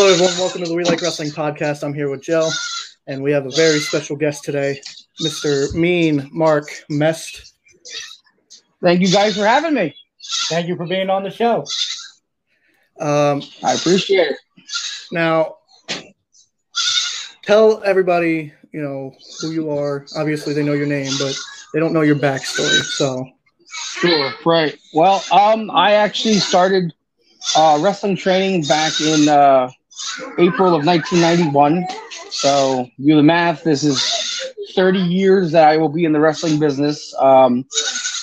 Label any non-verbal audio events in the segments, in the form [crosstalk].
Hello, everyone. Welcome to the We Like Wrestling podcast. I'm here with Joe, and we have a very special guest today, Mr. Mean Mark Mest. Thank you guys for having me. Thank you for being on the show. Um, I appreciate it. now, tell everybody, you know, who you are. Obviously, they know your name, but they don't know your backstory. So, Sure, right. Well, um, I actually started uh, wrestling training back in uh, April of 1991. So, do the math. This is 30 years that I will be in the wrestling business. Um,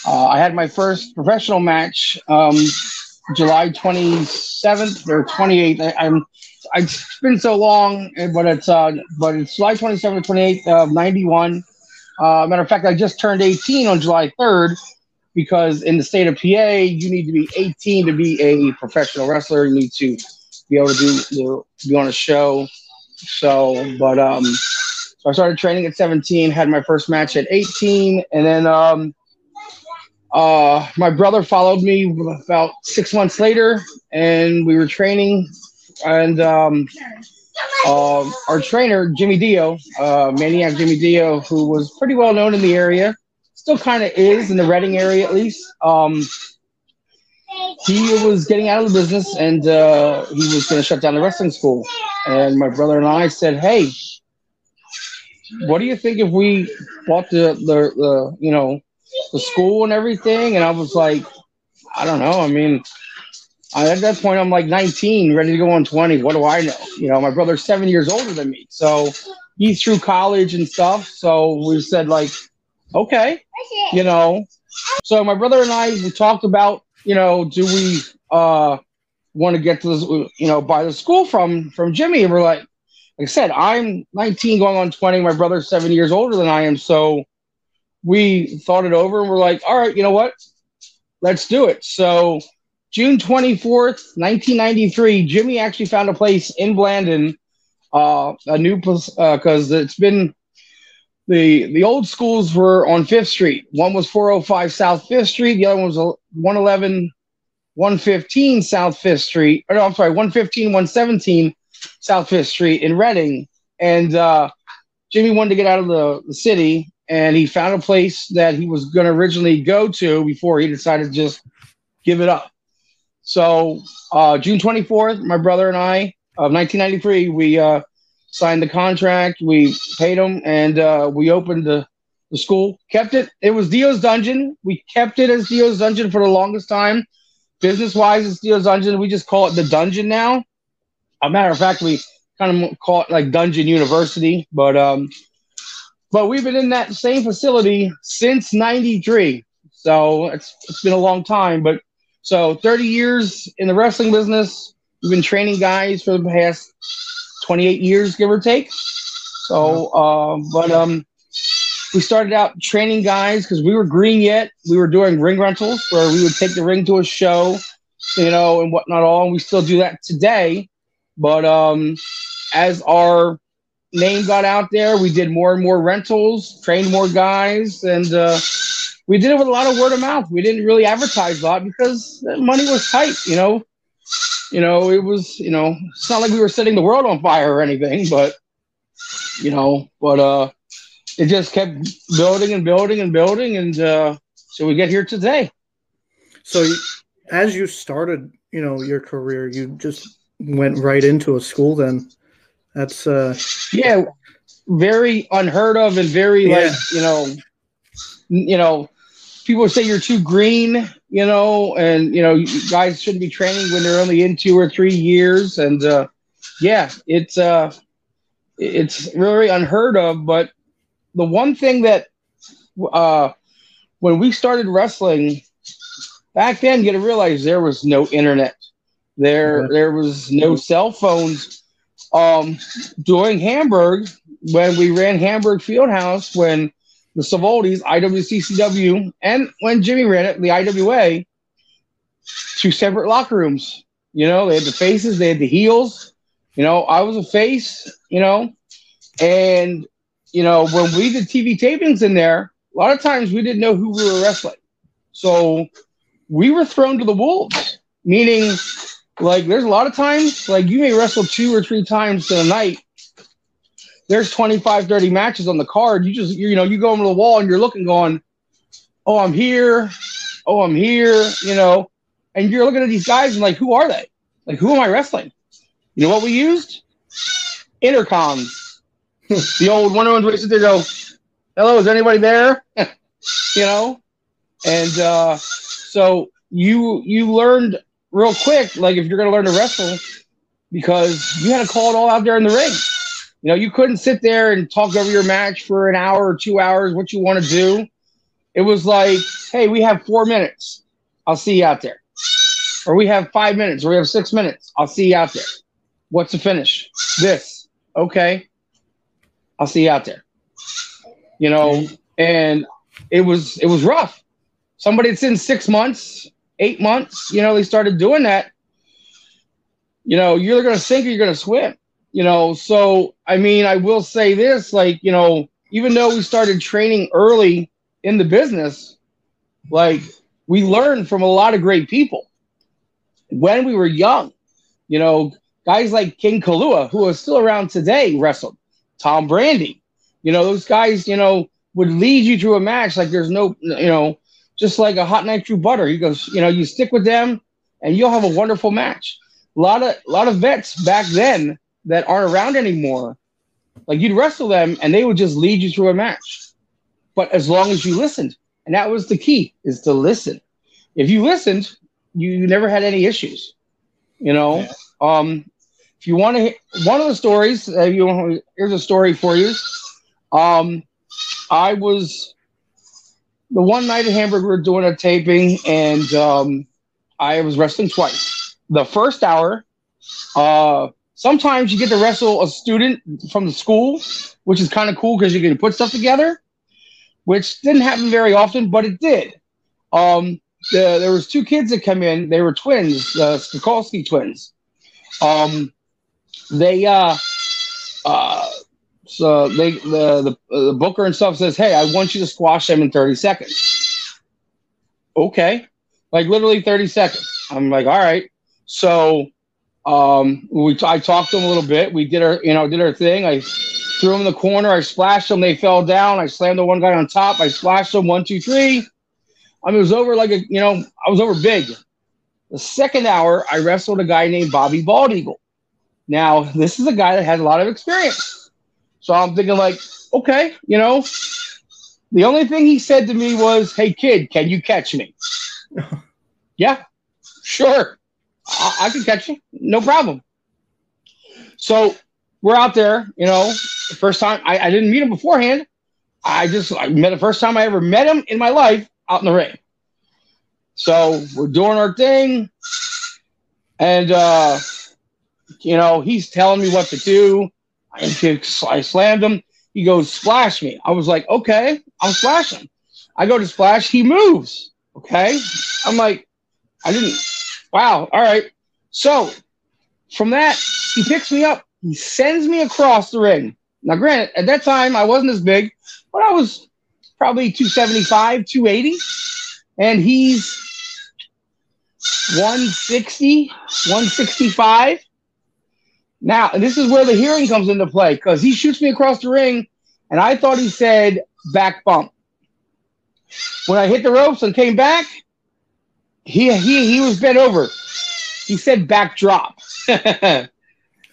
uh, I had my first professional match um, July 27th or 28th. I, I'm it's been so long, but it's uh, but it's July 27th, 28th of 91. Uh, matter of fact, I just turned 18 on July 3rd because in the state of PA, you need to be 18 to be a professional wrestler. You need to be able to do to be on a show. So, but um, so I started training at 17, had my first match at 18, and then um, uh, my brother followed me about six months later, and we were training, and um, uh, our trainer Jimmy Dio, uh, Maniac Jimmy Dio, who was pretty well known in the area, still kind of is in the Reading area at least. Um, he was getting out of the business, and uh, he was going to shut down the wrestling school. And my brother and I said, "Hey, what do you think if we bought the the, the you know the school and everything?" And I was like, "I don't know. I mean." I, at that point, I'm like 19, ready to go on 20. What do I know? You know, my brother's seven years older than me, so he's through college and stuff. So we said like, okay, you know. So my brother and I we talked about, you know, do we uh want to get to this, you know, buy the school from from Jimmy? And we're like, like I said, I'm 19 going on 20. My brother's seven years older than I am, so we thought it over and we're like, all right, you know what? Let's do it. So June 24th, 1993, Jimmy actually found a place in Blandon, uh, a new place, uh, because it's been the the old schools were on Fifth Street. One was 405 South Fifth Street. The other one was 111, 115 South Fifth Street. Or no, I'm sorry, 115, 117 South Fifth Street in Reading. And uh, Jimmy wanted to get out of the, the city, and he found a place that he was going to originally go to before he decided to just give it up. So uh, June 24th, my brother and I of 1993, we uh, signed the contract. We paid him, and uh, we opened the, the school. Kept it. It was Dio's Dungeon. We kept it as Dio's Dungeon for the longest time. Business wise, it's Dio's Dungeon. We just call it the Dungeon now. A matter of fact, we kind of call it like Dungeon University, but um, but we've been in that same facility since '93. So it's it's been a long time, but so 30 years in the wrestling business. We've been training guys for the past 28 years, give or take. So, uh, but um, we started out training guys because we were green yet. We were doing ring rentals where we would take the ring to a show, you know, and whatnot. All and we still do that today. But um, as our name got out there, we did more and more rentals, trained more guys, and uh, we did it with a lot of word of mouth. We didn't really advertise a lot because money was tight, you know. You know, it was, you know, it's not like we were setting the world on fire or anything, but you know, but uh it just kept building and building and building and uh so we get here today. So as you started, you know, your career, you just went right into a school then. That's uh yeah, very unheard of and very Yeah. like, you know, you know, people say you're too green, you know, and you know, you guys shouldn't be training when they're only in two or three years. And uh, yeah, it's uh, it's really unheard of. But the one thing that uh, when we started wrestling back then, you got to realize there was no internet, there there was no cell phones. Um, doing Hamburg when we ran Hamburg Fieldhouse when the Savoldis, IWCCW, and when Jimmy ran it, the IWA, two separate locker rooms. You know, they had the faces, they had the heels. You know, I was a face, you know, and, you know, when we did TV tapings in there, a lot of times we didn't know who we were wrestling. So we were thrown to the wolves, meaning like there's a lot of times, like you may wrestle two or three times in a night. There's 25, 30 matches on the card. You just, you know, you go into the wall and you're looking, going, oh, I'm here. Oh, I'm here, you know. And you're looking at these guys and like, who are they? Like, who am I wrestling? You know what we used? Intercoms. [laughs] the old one on one sit there go, hello, is anybody there? [laughs] you know? And uh, so you you learned real quick, like if you're gonna learn to wrestle, because you had to call it all out there in the ring. You know, you couldn't sit there and talk over your match for an hour or two hours, what you want to do. It was like, hey, we have four minutes. I'll see you out there. Or we have five minutes, or we have six minutes. I'll see you out there. What's the finish? This. Okay. I'll see you out there. You know, and it was it was rough. Somebody that's in six months, eight months, you know, they started doing that. You know, you're gonna sink or you're gonna swim. You know, so I mean, I will say this, like, you know, even though we started training early in the business, like we learned from a lot of great people when we were young. You know, guys like King Kaluha, who is still around today, wrestled. Tom Brandi. You know, those guys, you know, would lead you through a match like there's no, you know, just like a hot knife through butter. He goes, you know, you stick with them and you'll have a wonderful match. A lot of a lot of vets back then that aren't around anymore, like you'd wrestle them and they would just lead you through a match. But as long as you listened, and that was the key, is to listen. If you listened, you never had any issues. You know, yeah. um, if you want to, one of the stories, uh, you want, here's a story for you. Um, I was the one night at Hamburg, we were doing a taping, and um, I was wrestling twice. The first hour, uh, sometimes you get to wrestle a student from the school, which is kind of cool because you can put stuff together, which didn't happen very often, but it did. Um, the, there was two kids that come in. They were twins, the Skokolski twins. Um, they uh, uh, so they the, the the booker and stuff says, "Hey, I want you to squash them in 30 seconds." Okay, like literally 30 seconds. I'm like, all right. So um, we I talked to them a little bit. We did our you know did our thing. I threw them in the corner. I splashed them. They fell down. I slammed the one guy on top. I splashed them. One, two, three. I mean, it was over like a you know I was over big. The second hour, I wrestled a guy named Bobby Bold Eagle. Now, this is a guy that has a lot of experience. So I'm thinking, like, okay, you know, the only thing he said to me was, "Hey, kid, can you catch me?" [laughs] yeah, sure, I-, I can catch you, no problem. So we're out there, you know. The first time I, I didn't meet him beforehand. I just I met the first time I ever met him in my life out in the ring. So we're doing our thing, and uh, you know he's telling me what to do. I, I slammed him. He goes, splash me. I was like, okay, I'll splash him. I go to splash. He moves. Okay. I'm like, I didn't. Wow. All right. So from that, he picks me up. He sends me across the ring. Now, granted, at that time, I wasn't as big, but I was probably 275, 280. And he's 160, 165. Now, this is where the hearing comes into play because he shoots me across the ring, and I thought he said back bump. When I hit the ropes and came back, he he he was bent over. He said back drop. [laughs] uh.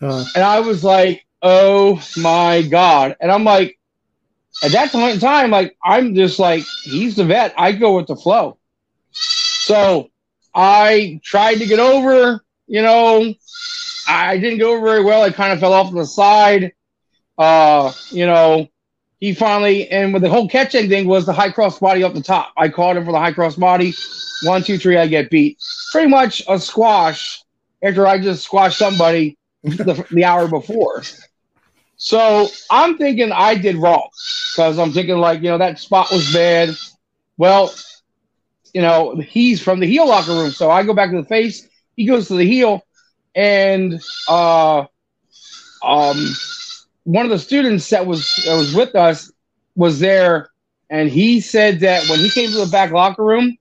And I was like, oh my God. And I'm like, at that point in time, like I'm just like, he's the vet. I go with the flow. So I tried to get over, you know, I didn't go very well. I kind of fell off the side. Uh, you know, he finally and with the whole catch ending was the high cross body up the top. I called him for the high cross body. One, two, three, I get beat. Pretty much a squash after I just squashed somebody the, [laughs] the hour before. So I'm thinking I did wrong because I'm thinking like, you know, that spot was bad. Well, you know, he's from the heel locker room. So I go back to the face. He goes to the heel and uh, um, one of the students that was that was with us was there, and he said that when he came to the back locker room,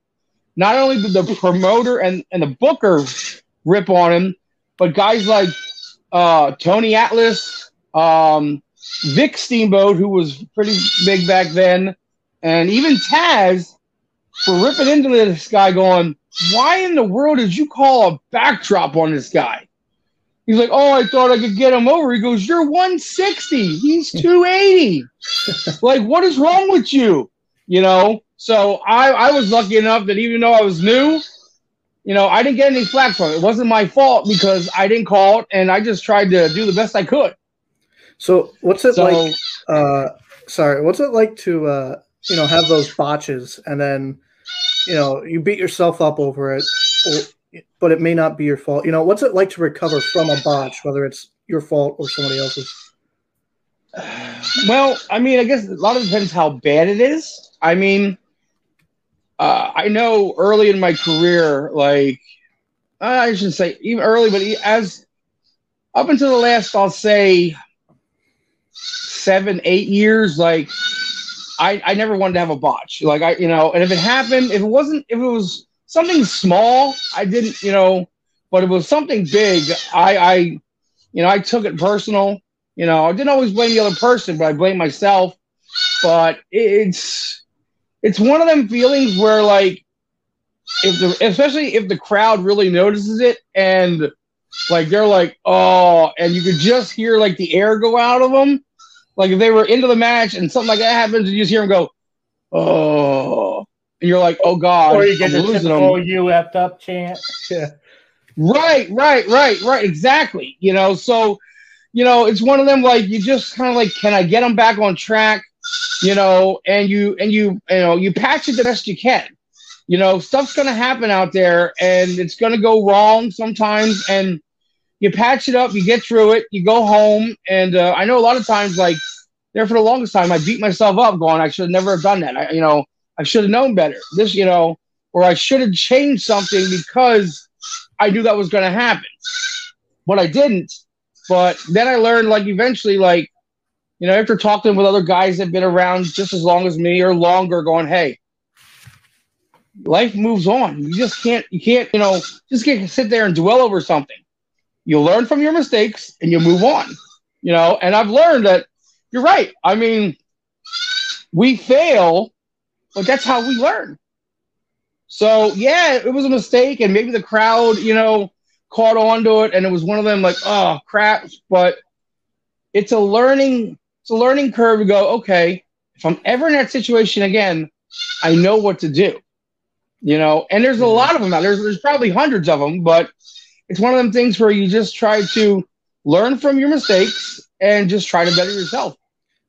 not only did the promoter and, and the booker rip on him. But guys like uh, Tony Atlas, um, Vic Steamboat, who was pretty big back then, and even Taz for ripping into this guy, going, "Why in the world did you call a backdrop on this guy?" He's like, "Oh, I thought I could get him over." He goes, "You're 160. He's [laughs] 280. like, what is wrong with you?" You know. So I, I was lucky enough that even though I was new, you know, I didn't get any flack from it. It wasn't my fault because I didn't call it, and I just tried to do the best I could. So what's it so, like? Uh, sorry, what's it like to uh, you know have those botches and then you know you beat yourself up over it, or, but it may not be your fault. You know, what's it like to recover from a botch, whether it's your fault or somebody else's? Well, I mean, I guess a lot of it depends how bad it is. I mean, uh, I know early in my career, like I shouldn't say even early, but as up until the last, I'll say seven, eight years, like I, I never wanted to have a botch. Like I, you know, and if it happened, if it wasn't, if it was something small, I didn't, you know, but it was something big, I, I, you know, I took it personal. You know, I didn't always blame the other person, but I blame myself. But it's it's one of them feelings where like if the especially if the crowd really notices it and like they're like oh and you could just hear like the air go out of them like if they were into the match and something like that happens you just hear them go oh you're like oh god or you get I'm the typical them. you effed up chant [laughs] yeah right right right right exactly you know so you know it's one of them like you just kind of like can i get them back on track you know, and you and you you know you patch it the best you can. You know, stuff's gonna happen out there, and it's gonna go wrong sometimes, and you patch it up, you get through it, you go home, and uh, I know a lot of times, like there for the longest time, I beat myself up, going, I should never have done that. I, you know, I should have known better. This, you know, or I should have changed something because I knew that was going to happen, but I didn't. But then I learned, like, eventually, like, you know, after talking with other guys that have been around just as long as me or longer, going, hey, life moves on. You just can't, you can't, you know, just can't sit there and dwell over something. You learn from your mistakes and you move on, you know. And I've learned that you're right. I mean, we fail, but that's how we learn. So yeah, it was a mistake, and maybe the crowd, you know, caught on to it, and it was one of them like, oh crap. But it's a learning it's a learning curve to go, okay, if I'm ever in that situation again, I know what to do. You know, and there's a mm-hmm. lot of them out. There's there's probably hundreds of them, but it's one of them things where you just try to learn from your mistakes and just try to better yourself.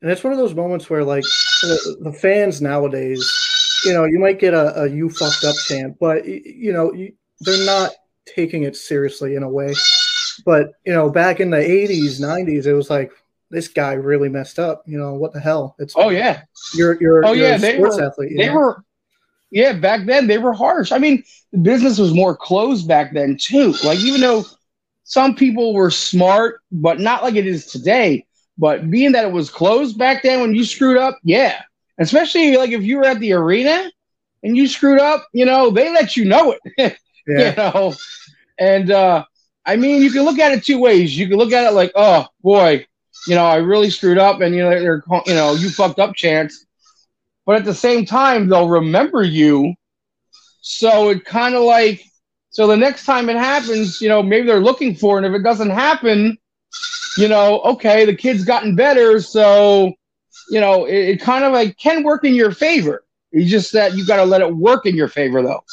And it's one of those moments where like the, the fans nowadays, you know, you might get a, a you fucked up chant, but you know, you, they're not taking it seriously in a way. But you know, back in the 80s, 90s, it was like, this guy really messed up. You know what the hell? It's oh yeah, you're you're oh you're yeah, they were athlete, they know? were yeah back then they were harsh. I mean, the business was more closed back then too. Like even though some people were smart, but not like it is today. But being that it was closed back then when you screwed up, yeah, especially like if you were at the arena and you screwed up, you know they let you know it. [laughs] yeah. You know, and uh, I mean you can look at it two ways. You can look at it like, oh boy, you know, I really screwed up, and you know, they're you know, you fucked up, chance. But at the same time, they'll remember you. So it kind of like, so the next time it happens, you know, maybe they're looking for, it, and if it doesn't happen, you know, okay, the kid's gotten better, so you know, it, it kind of like can work in your favor. It's just that you got to let it work in your favor, though.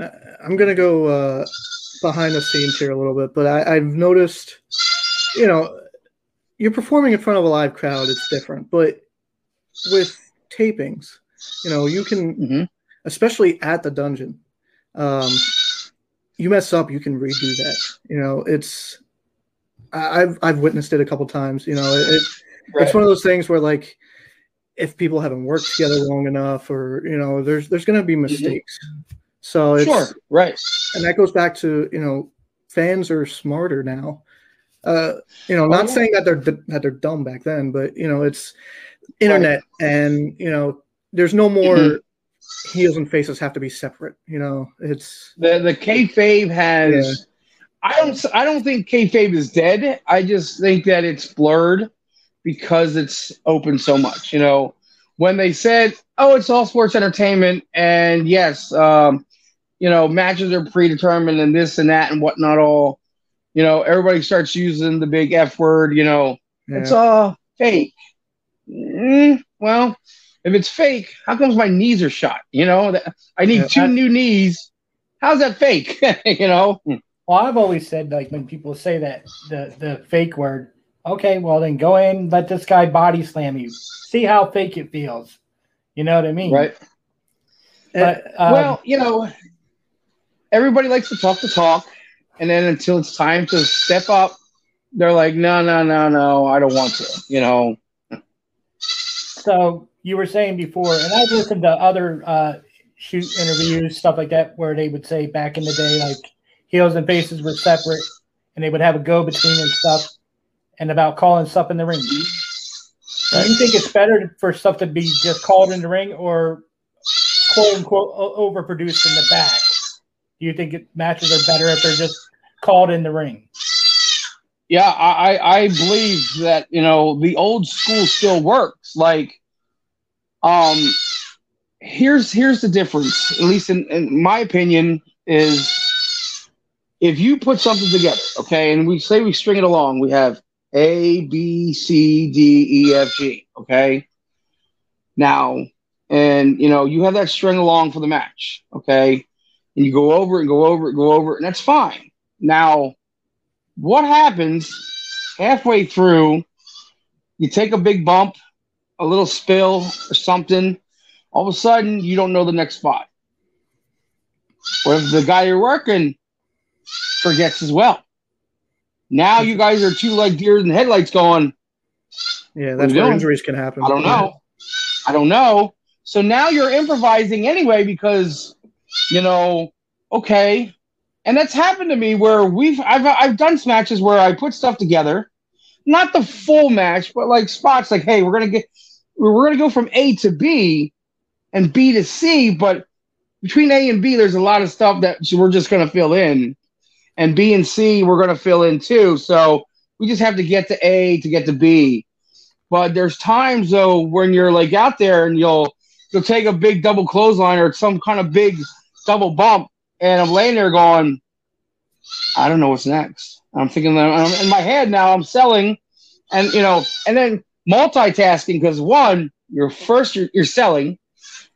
Uh, I'm gonna go uh, behind the scenes here a little bit, but I, I've noticed, you know, you're performing in front of a live crowd, it's different. But with tapings, you know, you can, mm-hmm. especially at the dungeon, um, you mess up, you can redo that. You know, it's I've I've witnessed it a couple times. You know, it, right. it's one of those things where like if people haven't worked together long enough, or you know, there's there's going to be mm-hmm. mistakes. Mm-hmm. So it's sure, right, and that goes back to you know, fans are smarter now. Uh, you know, not oh, yeah. saying that they're that they're dumb back then, but you know, it's internet, right. and you know, there's no more mm-hmm. heels and faces have to be separate. You know, it's the the kayfabe has I don't. I don't think kayfabe is dead. I just think that it's blurred because it's open so much. You know, when they said, "Oh, it's all sports entertainment," and yes, um, you know, matches are predetermined and this and that and whatnot. All, you know, everybody starts using the big F word. You know, yeah. it's all fake. Mm, well, if it's fake, how comes my knees are shot? You know, I need yeah, two I, new knees. How's that fake? [laughs] you know. Well, I've always said like when people say that the the fake word, okay, well then go in, let this guy body slam you, see how fake it feels. You know what I mean? Right. But, um, well, you know, everybody likes to talk the talk, and then until it's time to step up, they're like, no, no, no, no, I don't want to. You know. So you were saying before, and I've listened to other uh, shoot interviews, stuff like that, where they would say back in the day, like heels and faces were separate, and they would have a go between and stuff, and about calling stuff in the ring. Do you think it's better for stuff to be just called in the ring, or quote unquote overproduced in the back? Do you think it, matches are better if they're just called in the ring? Yeah, I, I believe that you know the old school still works. Like, um, here's here's the difference. At least in, in my opinion, is if you put something together, okay, and we say we string it along, we have A, B, C, D, E, F, G, okay. Now, and you know, you have that string along for the match, okay and you go over and go over and go over, and that's fine. Now, what happens halfway through? You take a big bump, a little spill or something. All of a sudden, you don't know the next spot. Or if the guy you're working forgets as well. Now you guys are two like deers in headlights going. Yeah, that's where injuries can happen. I don't know. I don't know. So now you're improvising anyway because you know, okay. And that's happened to me where we've I've I've done matches where I put stuff together, not the full match, but like spots like, hey, we're gonna get we're gonna go from A to B and B to C, but between A and B, there's a lot of stuff that we're just gonna fill in. And B and C we're gonna fill in too. So we just have to get to A to get to B. But there's times though when you're like out there and you'll you'll take a big double clothesline or some kind of big double bump, and I'm laying there going, I don't know what's next. I'm thinking that in my head now. I'm selling, and you know, and then multitasking because one, you're first you're, you're selling,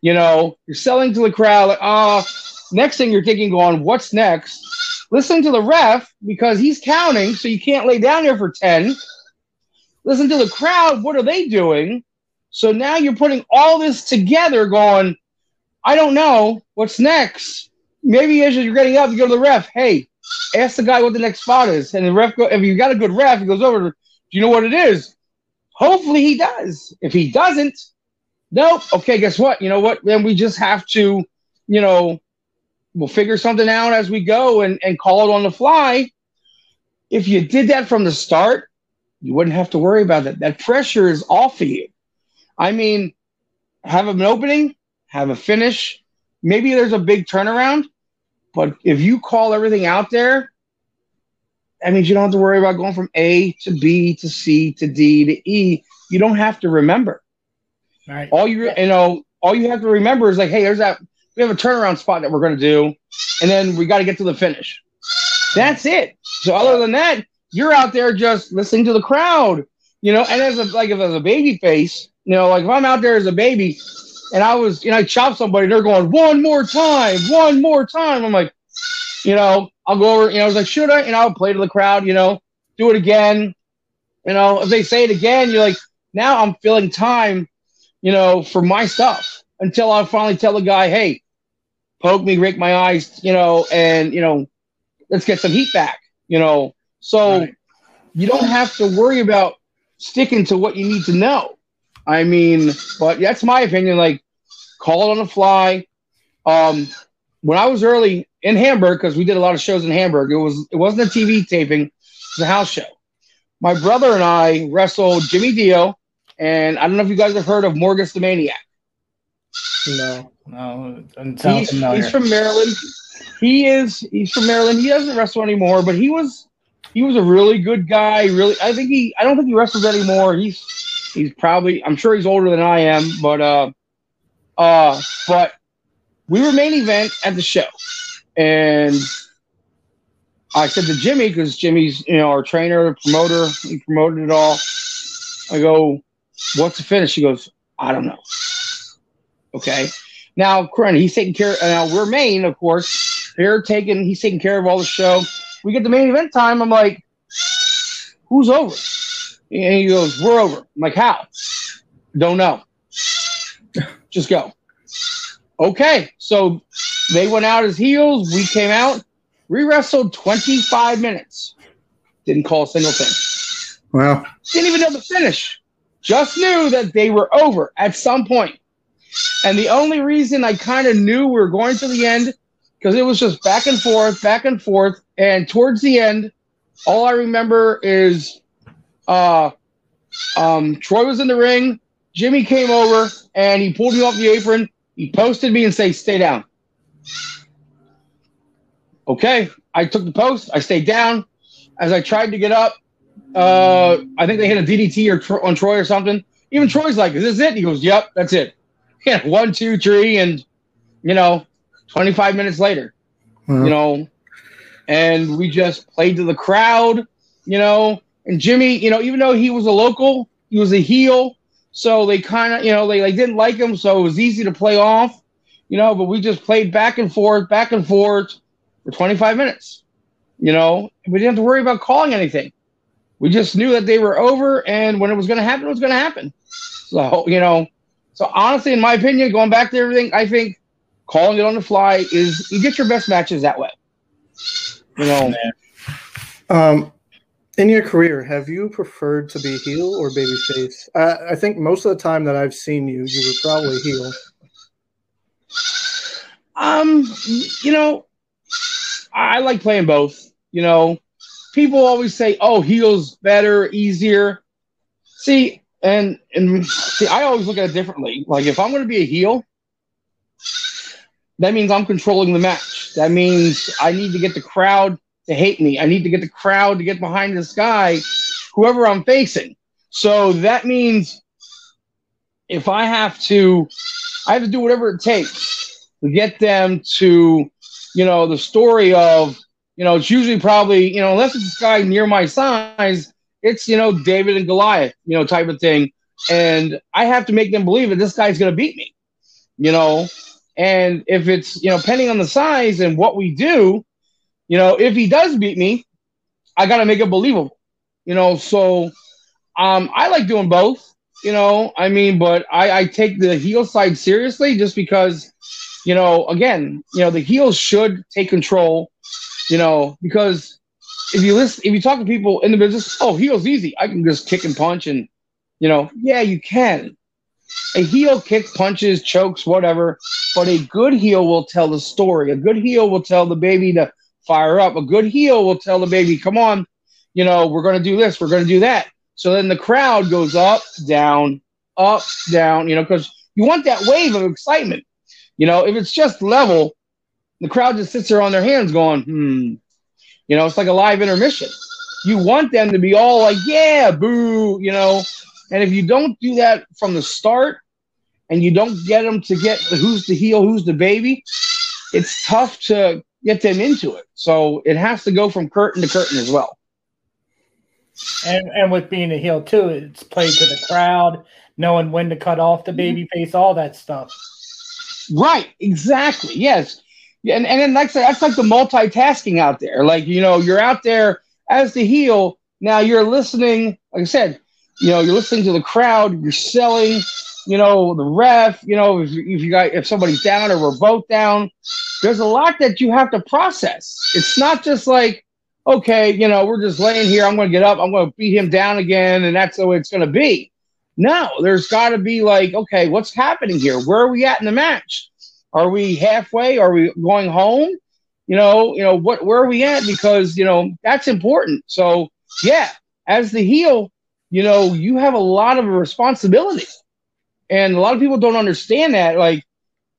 you know, you're selling to the crowd. Like, oh, next thing you're thinking, going, what's next? Listen to the ref because he's counting, so you can't lay down there for ten. Listen to the crowd. What are they doing? So now you're putting all this together, going, I don't know what's next. Maybe as you're getting up, you go to the ref. Hey, ask the guy what the next spot is, and the ref. Go, if you got a good ref, he goes over. Do you know what it is? Hopefully he does. If he doesn't, nope. Okay, guess what? You know what? Then we just have to, you know, we'll figure something out as we go and, and call it on the fly. If you did that from the start, you wouldn't have to worry about that. That pressure is off of you. I mean, have an opening, have a finish. Maybe there's a big turnaround, but if you call everything out there, that means you don't have to worry about going from A to B to C to D to E. You don't have to remember. Right. All you you know, all you have to remember is like, hey, there's that. We have a turnaround spot that we're going to do, and then we got to get to the finish. That's it. So other than that, you're out there just listening to the crowd, you know. And as a like if as a baby face, you know, like if I'm out there as a baby, and I was, you know, I chopped somebody. They're going one more time, one more time. I'm like, you know, I'll go over. You know, I was like, should I? And I'll play to the crowd. You know, do it again. You know, if they say it again, you're like, now I'm filling time. You know, for my stuff until I finally tell the guy, hey, poke me, rake my eyes. You know, and you know, let's get some heat back. You know, so right. you don't have to worry about sticking to what you need to know. I mean, but that's my opinion. Like, call it on the fly. Um, when I was early in Hamburg, because we did a lot of shows in Hamburg, it was it wasn't a TV taping, it was a house show. My brother and I wrestled Jimmy Dio, and I don't know if you guys have heard of Morgus the Maniac. No, no, he's, he's, from Maryland. he is he's from Maryland. He doesn't wrestle anymore, but he was he was a really good guy. Really, I think he I don't think he wrestles anymore. He's he's probably I'm sure he's older than I am, but uh uh but we were main event at the show, and I said to Jimmy because Jimmy's you know our trainer, promoter, he promoted it all. I go, what's the finish? He goes, I don't know. Okay. Now, Corinne, he's taking care. Of, now we're main, of course. They're taking. He's taking care of all the show. We get the main event time. I'm like, who's over? And he goes, we're over. I'm like, how? Don't know. Just go. Okay. So they went out as heels. We came out. We wrestled 25 minutes. Didn't call a single thing. Wow. Didn't even know the finish. Just knew that they were over at some point. And the only reason I kind of knew we were going to the end because it was just back and forth, back and forth. And towards the end, all I remember is uh, um, Troy was in the ring. Jimmy came over and he pulled me off the apron. He posted me and say, "Stay down." Okay, I took the post. I stayed down. As I tried to get up, uh, I think they hit a DDT or on Troy or something. Even Troy's like, "Is this it?" He goes, "Yep, that's it." [laughs] Yeah, one, two, three, and you know, 25 minutes later, you know, and we just played to the crowd, you know. And Jimmy, you know, even though he was a local, he was a heel, so they kind of, you know, they, they didn't like him, so it was easy to play off, you know. But we just played back and forth, back and forth for 25 minutes, you know. We didn't have to worry about calling anything. We just knew that they were over, and when it was going to happen, it was going to happen. So, you know, so honestly, in my opinion, going back to everything, I think calling it on the fly is you get your best matches that way. You know. Um, in your career, have you preferred to be heel or babyface? I, I think most of the time that I've seen you, you were probably heel. Um, you know, I like playing both. You know, people always say, "Oh, heel's better, easier." See, and and see, I always look at it differently. Like if I'm going to be a heel, that means I'm controlling the match. That means I need to get the crowd to hate me. I need to get the crowd to get behind this guy, whoever I'm facing. So that means if I have to, I have to do whatever it takes to get them to you know, the story of, you know, it's usually probably, you know, unless it's this guy near my size, it's, you know, David and Goliath, you know, type of thing. And I have to make them believe that this guy's going to beat me, you know. And if it's, you know, depending on the size and what we do, you know, if he does beat me, I got to make it believable, you know. So um, I like doing both, you know. I mean, but I, I take the heel side seriously just because you know, again, you know, the heels should take control, you know, because if you listen, if you talk to people in the business, oh, heels easy. I can just kick and punch and, you know, yeah, you can. A heel kick punches, chokes, whatever, but a good heel will tell the story. A good heel will tell the baby to fire up. A good heel will tell the baby, come on, you know, we're going to do this, we're going to do that. So then the crowd goes up, down, up, down, you know, because you want that wave of excitement. You know, if it's just level, the crowd just sits there on their hands going, hmm. You know, it's like a live intermission. You want them to be all like, yeah, boo, you know. And if you don't do that from the start and you don't get them to get the who's the heel, who's the baby, it's tough to get them into it. So it has to go from curtain to curtain as well. And and with being a heel too, it's played to the crowd, knowing when to cut off the mm-hmm. baby face, all that stuff. Right, exactly. Yes. And and then that's that's like the multitasking out there. Like, you know, you're out there as the heel. Now you're listening, like I said, you know, you're listening to the crowd, you're selling, you know, the ref, you know, if, if you got if somebody's down or we're both down, there's a lot that you have to process. It's not just like, okay, you know, we're just laying here, I'm gonna get up, I'm gonna beat him down again, and that's the way it's gonna be. No, there's got to be like, okay, what's happening here? Where are we at in the match? Are we halfway? Are we going home? You know, you know what? Where are we at? Because you know that's important. So yeah, as the heel, you know you have a lot of responsibility, and a lot of people don't understand that. Like,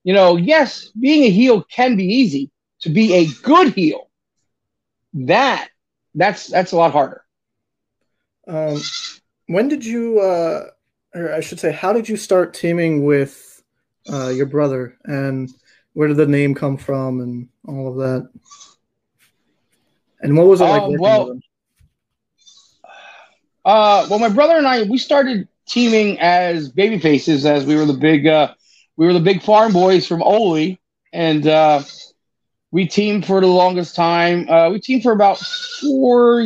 you know, yes, being a heel can be easy. to be a good heel, that that's that's a lot harder. Um, when did you, uh, or I should say, how did you start teaming with uh, your brother, and where did the name come from, and all of that? And what was it like? Uh, well. Uh, well, my brother and I we started teaming as baby faces as we were the big uh, we were the big farm boys from Oley, and uh, we teamed for the longest time. Uh, we teamed for about four,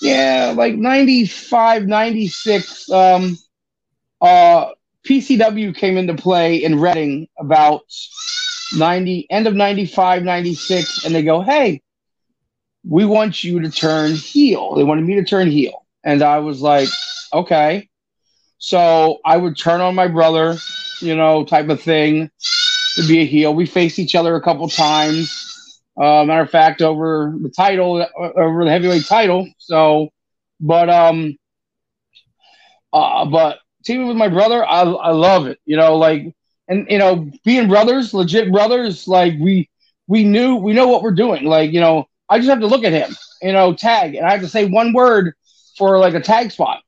yeah, like 95, 96. Um, uh, PCW came into play in Reading about 90, end of 95, 96, and they go, hey, we want you to turn heel. They wanted me to turn heel. And I was like, okay. So I would turn on my brother, you know, type of thing to be a heel. We faced each other a couple times. Uh, matter of fact, over the title, over the heavyweight title. So, but um, uh, but teaming with my brother, I I love it. You know, like and you know, being brothers, legit brothers, like we we knew we know what we're doing. Like you know, I just have to look at him, you know, tag, and I have to say one word for like a tag spot.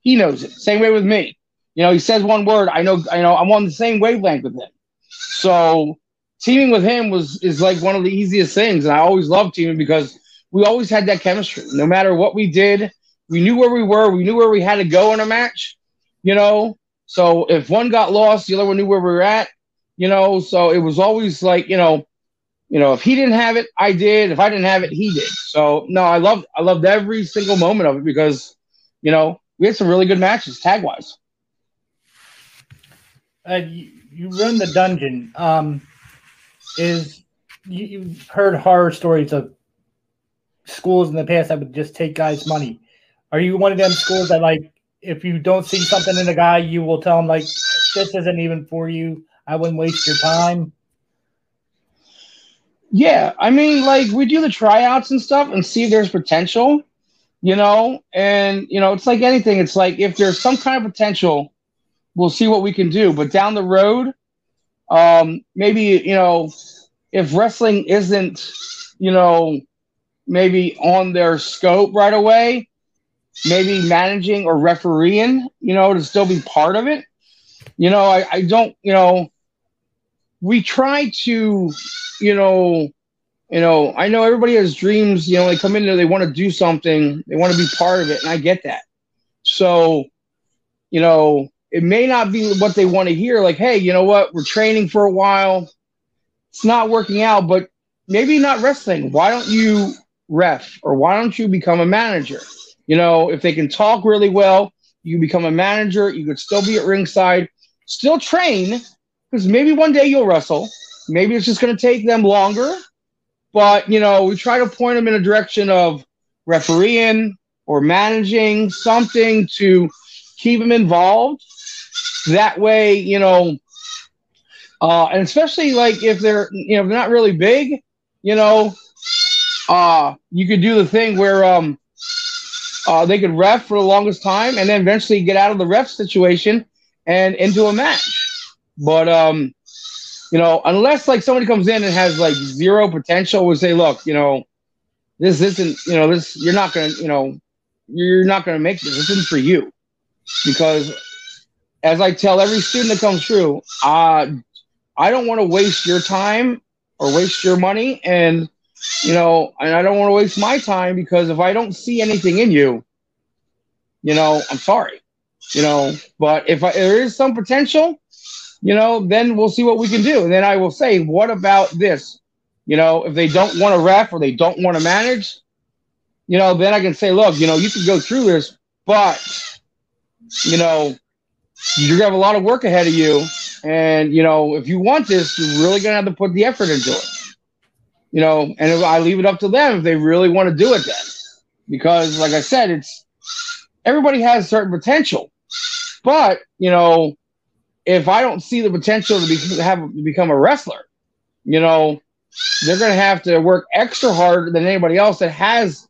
He knows it. Same way with me. You know, he says one word. I know. I know. I'm on the same wavelength with him. So teaming with him was is like one of the easiest things, and I always loved teaming because we always had that chemistry. No matter what we did, we knew where we were. We knew where we had to go in a match. You know, so if one got lost, the other one knew where we were at. You know, so it was always like you know, you know, if he didn't have it, I did. If I didn't have it, he did. So no, I loved I loved every single moment of it because, you know, we had some really good matches tag wise. Uh, you, you run the dungeon. Um, is you, you've heard horror stories of schools in the past that would just take guys' money. Are you one of them schools that like if you don't see something in a guy, you will tell him like this isn't even for you. I wouldn't waste your time. Yeah, I mean, like we do the tryouts and stuff and see if there's potential, you know. And you know, it's like anything. It's like if there's some kind of potential, we'll see what we can do. But down the road, um, maybe you know, if wrestling isn't, you know, maybe on their scope right away, maybe managing or refereeing, you know, to still be part of it. You know, I, I don't, you know, we try to, you know, you know, I know everybody has dreams, you know, they come in there, they want to do something, they want to be part of it, and I get that. So, you know, it may not be what they want to hear, like, hey, you know what, we're training for a while, it's not working out, but maybe not wrestling. Why don't you ref or why don't you become a manager? You know, if they can talk really well, you become a manager, you could still be at ringside, still train, because maybe one day you'll wrestle. Maybe it's just going to take them longer. But, you know, we try to point them in a direction of refereeing or managing something to keep them involved. That way, you know, uh, and especially like if they're, you know, they're not really big, you know, uh, you could do the thing where um, uh, they could ref for the longest time and then eventually get out of the ref situation and into a match. But um, you know, unless like somebody comes in and has like zero potential, we say, look, you know, this isn't, you know, this you're not gonna, you know, you're not gonna make this. This isn't for you, because as I tell every student that comes through, uh, I don't want to waste your time or waste your money, and you know, and I don't want to waste my time because if I don't see anything in you, you know, I'm sorry, you know. But if I, there is some potential, you know, then we'll see what we can do. And then I will say, what about this? You know, if they don't want to ref or they don't want to manage, you know, then I can say, look, you know, you can go through this, but you know, you're gonna have a lot of work ahead of you. And you know, if you want this, you're really gonna have to put the effort into it. You know, and I leave it up to them if they really want to do it then. Because like I said, it's everybody has certain potential. But, you know, if I don't see the potential to be have to become a wrestler, you know, they're going to have to work extra hard than anybody else that has,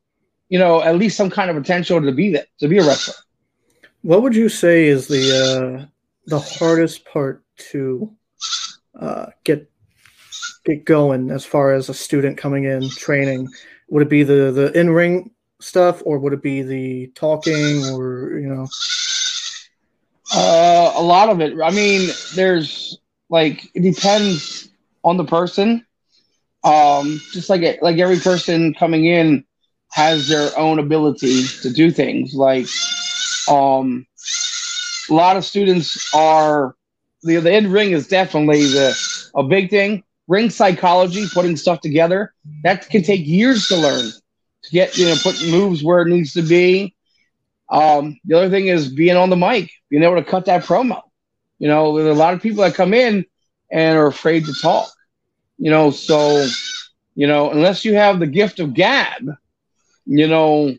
you know, at least some kind of potential to be that to be a wrestler. What would you say is the uh, the hardest part to uh, get get going as far as a student coming in training? Would it be the the in ring stuff, or would it be the talking, or you know? Uh, a lot of it. I mean, there's like it depends on the person. Um, just like it, like every person coming in has their own ability to do things. Like, um, a lot of students are the the end ring is definitely the a big thing. Ring psychology, putting stuff together, that can take years to learn. To get you know, put moves where it needs to be. Um, the other thing is being on the mic, being able to cut that promo. You know, there's a lot of people that come in and are afraid to talk. You know, so you know, unless you have the gift of gab, you know,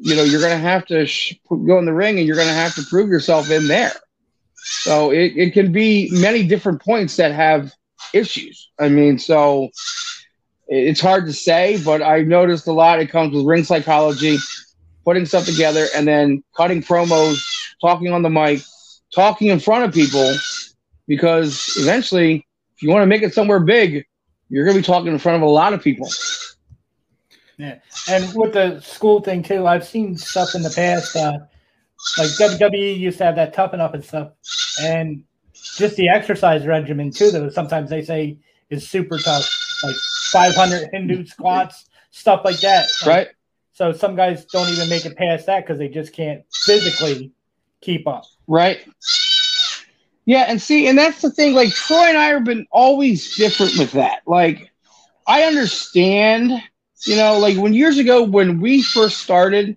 you know, you're going to have to sh- go in the ring and you're going to have to prove yourself in there. So it, it can be many different points that have issues. I mean, so it's hard to say, but I've noticed a lot. It comes with ring psychology, putting stuff together, and then cutting promos, talking on the mic, talking in front of people, because eventually, if you want to make it somewhere big, you're going to be talking in front of a lot of people. Yeah, and with the school thing too, I've seen stuff in the past. Uh, like WWE used to have that toughen up and stuff, and just the exercise regimen too. Though sometimes they say is super tough, like 500 Hindu mm-hmm. squats, stuff like that. Like, right. So some guys don't even make it past that because they just can't physically keep up. Right. Yeah, and see, and that's the thing. Like Troy and I have been always different with that. Like, I understand you know, like when years ago when we first started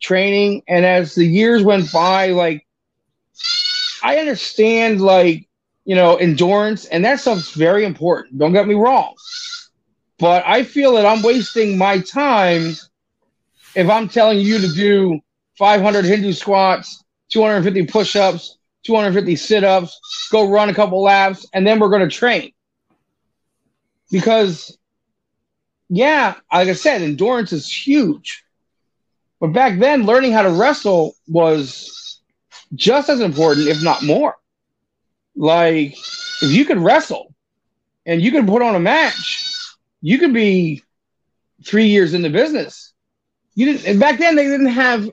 training, and as the years went by, like I understand, like you know, endurance, and that stuff's very important. Don't get me wrong, but I feel that I'm wasting my time if I'm telling you to do 500 Hindu squats, 250 push-ups, 250 sit-ups, go run a couple laps, and then we're going to train because yeah, like I said, endurance is huge. But back then, learning how to wrestle was just as important, if not more. Like, if you could wrestle and you could put on a match, you could be three years in the business. You didn't, and back then they didn't have.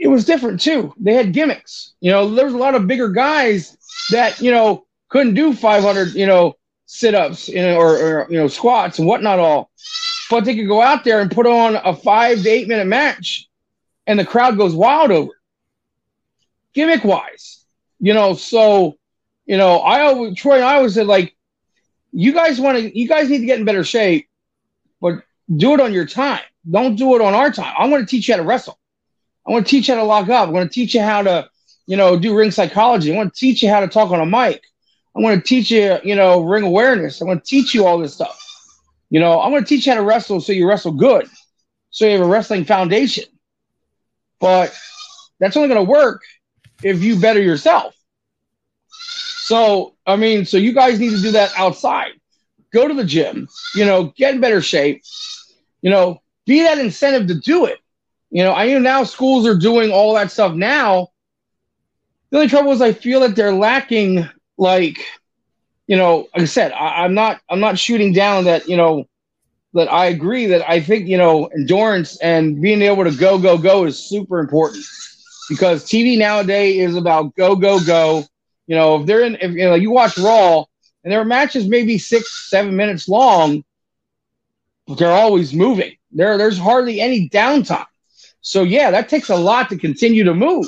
It was different too. They had gimmicks. You know, there was a lot of bigger guys that you know couldn't do 500. You know, sit-ups or, or you know squats and whatnot all but they could go out there and put on a five to eight minute match and the crowd goes wild over it. Gimmick wise you know so you know i always troy and i always said like you guys want to you guys need to get in better shape but do it on your time don't do it on our time i want to teach you how to wrestle i want to teach you how to lock up i want to teach you how to you know do ring psychology i want to teach you how to talk on a mic I want to teach you, you know, ring awareness. I want to teach you all this stuff. You know, I'm going to teach you how to wrestle so you wrestle good, so you have a wrestling foundation. But that's only going to work if you better yourself. So, I mean, so you guys need to do that outside. Go to the gym, you know, get in better shape, you know, be that incentive to do it. You know, I know now schools are doing all that stuff now. The only trouble is I feel that they're lacking like you know like i said I, i'm not i'm not shooting down that you know that i agree that i think you know endurance and being able to go go go is super important because tv nowadays is about go go go. You know if they're in if you know you watch raw and their matches maybe six seven minutes long but they're always moving. There there's hardly any downtime. So yeah that takes a lot to continue to move.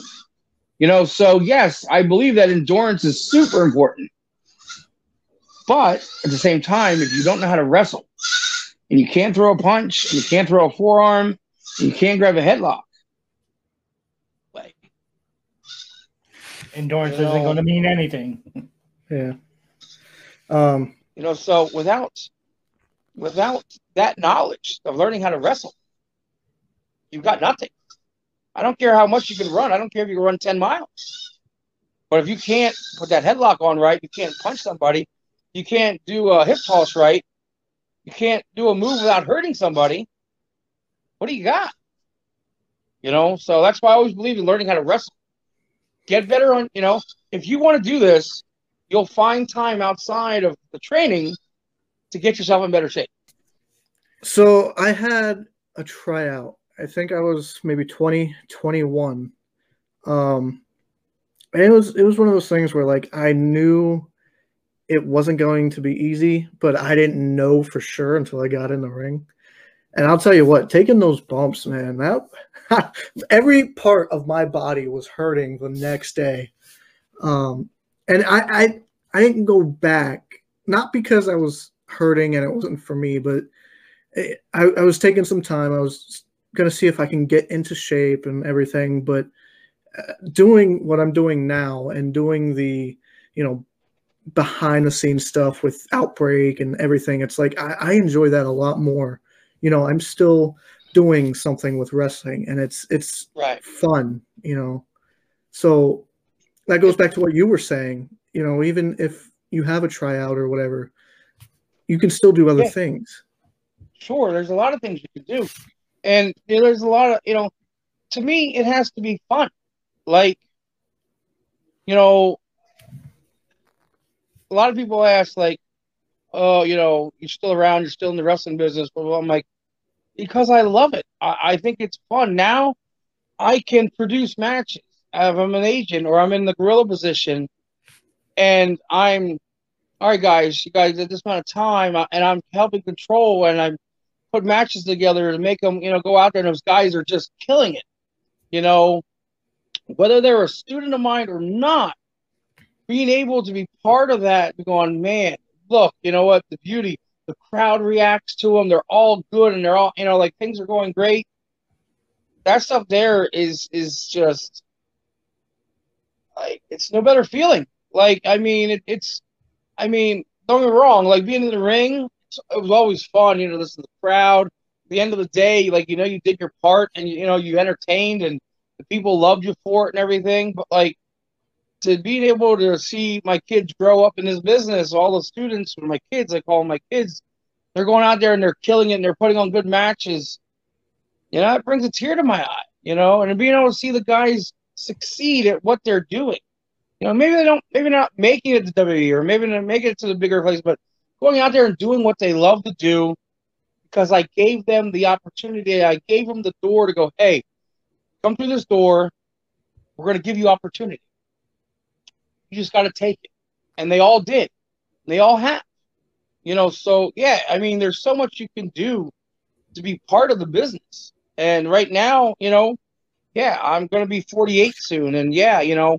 You know, so yes, I believe that endurance is super important. But at the same time, if you don't know how to wrestle and you can't throw a punch, and you can't throw a forearm, and you can't grab a headlock, like endurance you isn't going to mean anything. Yeah. Um, you know, so without without that knowledge of learning how to wrestle, you've got nothing. I don't care how much you can run. I don't care if you can run 10 miles. But if you can't put that headlock on right, you can't punch somebody, you can't do a hip toss right, you can't do a move without hurting somebody, what do you got? You know, so that's why I always believe in learning how to wrestle. Get better on, you know, if you want to do this, you'll find time outside of the training to get yourself in better shape? So I had a tryout. I think I was maybe 20, 21. Um, and it was it was one of those things where like I knew it wasn't going to be easy, but I didn't know for sure until I got in the ring. And I'll tell you what, taking those bumps, man, that [laughs] every part of my body was hurting the next day. Um, and I, I I didn't go back, not because I was hurting and it wasn't for me, but it, I, I was taking some time. I was gonna see if I can get into shape and everything, but uh, doing what I'm doing now and doing the, you know, behind the scenes stuff with Outbreak and everything, it's like I, I enjoy that a lot more. You know, I'm still doing something with wrestling and it's it's right. fun, you know. So that goes back to what you were saying. You know, even if you have a tryout or whatever, you can still do other yeah. things. Sure, there's a lot of things you can do, and you know, there's a lot of you know. To me, it has to be fun. Like, you know, a lot of people ask like, "Oh, you know, you're still around, you're still in the wrestling business," but I'm like, because I love it. I, I think it's fun. Now, I can produce matches if I'm an agent or I'm in the gorilla position and I'm all right, guys, you guys at this amount of time, uh, and I'm helping control and I'm put matches together to make them, you know, go out there and those guys are just killing it. You know, whether they're a student of mine or not, being able to be part of that, going, man, look, you know what, the beauty, the crowd reacts to them, they're all good and they're all, you know, like things are going great. That stuff there is is just like it's no better feeling. Like I mean, it, it's I mean, don't get me wrong. Like being in the ring, it was always fun. You know, listen to the crowd. At the end of the day, like you know, you did your part, and you, you know, you entertained, and the people loved you for it and everything. But like to being able to see my kids grow up in this business, all the students, with my kids, I call my kids, they're going out there and they're killing it and they're putting on good matches. You know, it brings a tear to my eye. You know, and being able to see the guys succeed at what they're doing. You know, maybe they don't, maybe not making it to WWE or maybe not making it to the bigger place, but going out there and doing what they love to do because I gave them the opportunity. I gave them the door to go, hey, come through this door. We're going to give you opportunity. You just got to take it. And they all did. They all have. You know, so yeah, I mean, there's so much you can do to be part of the business. And right now, you know, yeah, I'm going to be 48 soon. And yeah, you know,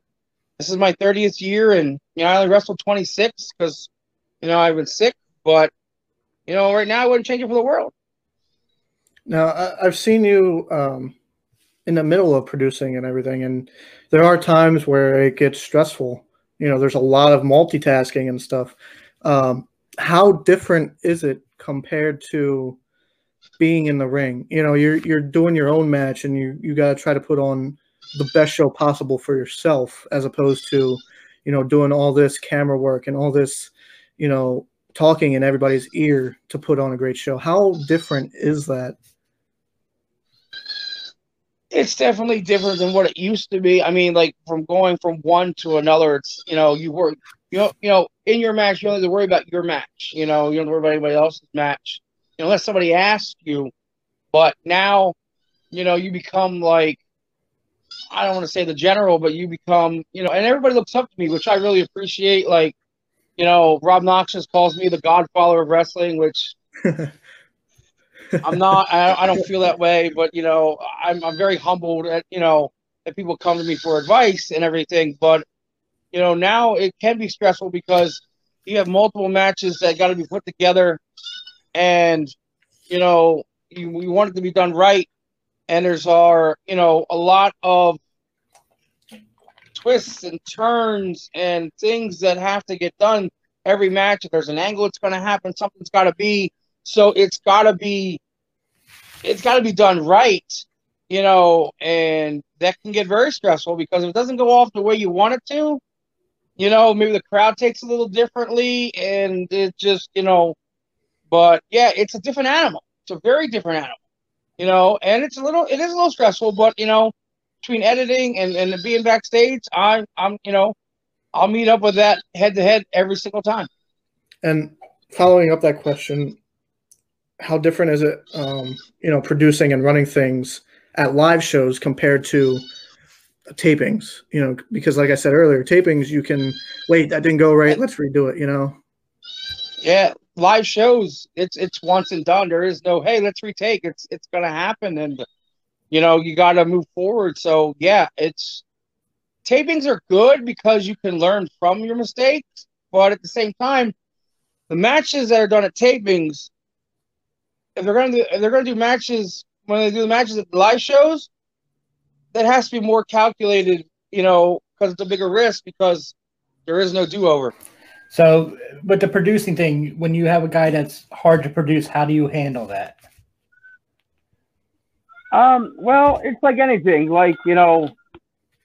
this is my 30th year. And, you know, I only wrestled 26 because, you know, I was sick. But, you know, right now I wouldn't change it for the world. Now, I've seen you um, in the middle of producing and everything. And there are times where it gets stressful. You know, there's a lot of multitasking and stuff. Um, how different is it compared to being in the ring. You know, you're you're doing your own match, and you you got to try to put on the best show possible for yourself, as opposed to, you know, doing all this camera work and all this, you know, talking in everybody's ear to put on a great show. How different is that? It's definitely different than what it used to be. I mean, like from going from one to another, it's you know, you work you know, you know, in your match, you only have to worry about your match. You know, you don't worry about anybody else's match unless somebody asks you. But now, you know, you become like I don't want to say the general, but you become, you know, and everybody looks up to me, which I really appreciate. Like, you know, Rob Noxious calls me the godfather of wrestling, which [laughs] I'm not. I, I, don't feel that way, but you know, I'm, I'm very humbled at you know that people come to me for advice and everything. But you know, now it can be stressful because you have multiple matches that got to be put together and you know you, we want it to be done right and there's our you know a lot of twists and turns and things that have to get done every match if there's an angle it's going to happen something's got to be so it's got to be it's got to be done right you know and that can get very stressful because if it doesn't go off the way you want it to you know maybe the crowd takes a little differently and it just you know but yeah, it's a different animal. It's a very different animal, you know, and it's a little, it is a little stressful, but you know, between editing and, and being backstage, I, I'm, you know, I'll meet up with that head to head every single time. And following up that question, how different is it, um, you know, producing and running things at live shows compared to tapings? You know, because like I said earlier, tapings you can wait that didn't go right, let's redo it. You know. Yeah, live shows it's it's once and done. There is no hey, let's retake. It's it's gonna happen, and you know you got to move forward. So yeah, it's tapings are good because you can learn from your mistakes, but at the same time, the matches that are done at tapings if they're gonna do if they're gonna do matches when they do the matches at the live shows, that has to be more calculated, you know, because it's a bigger risk because there is no do over. So, but the producing thing, when you have a guy that's hard to produce, how do you handle that? Um, well, it's like anything. Like you know,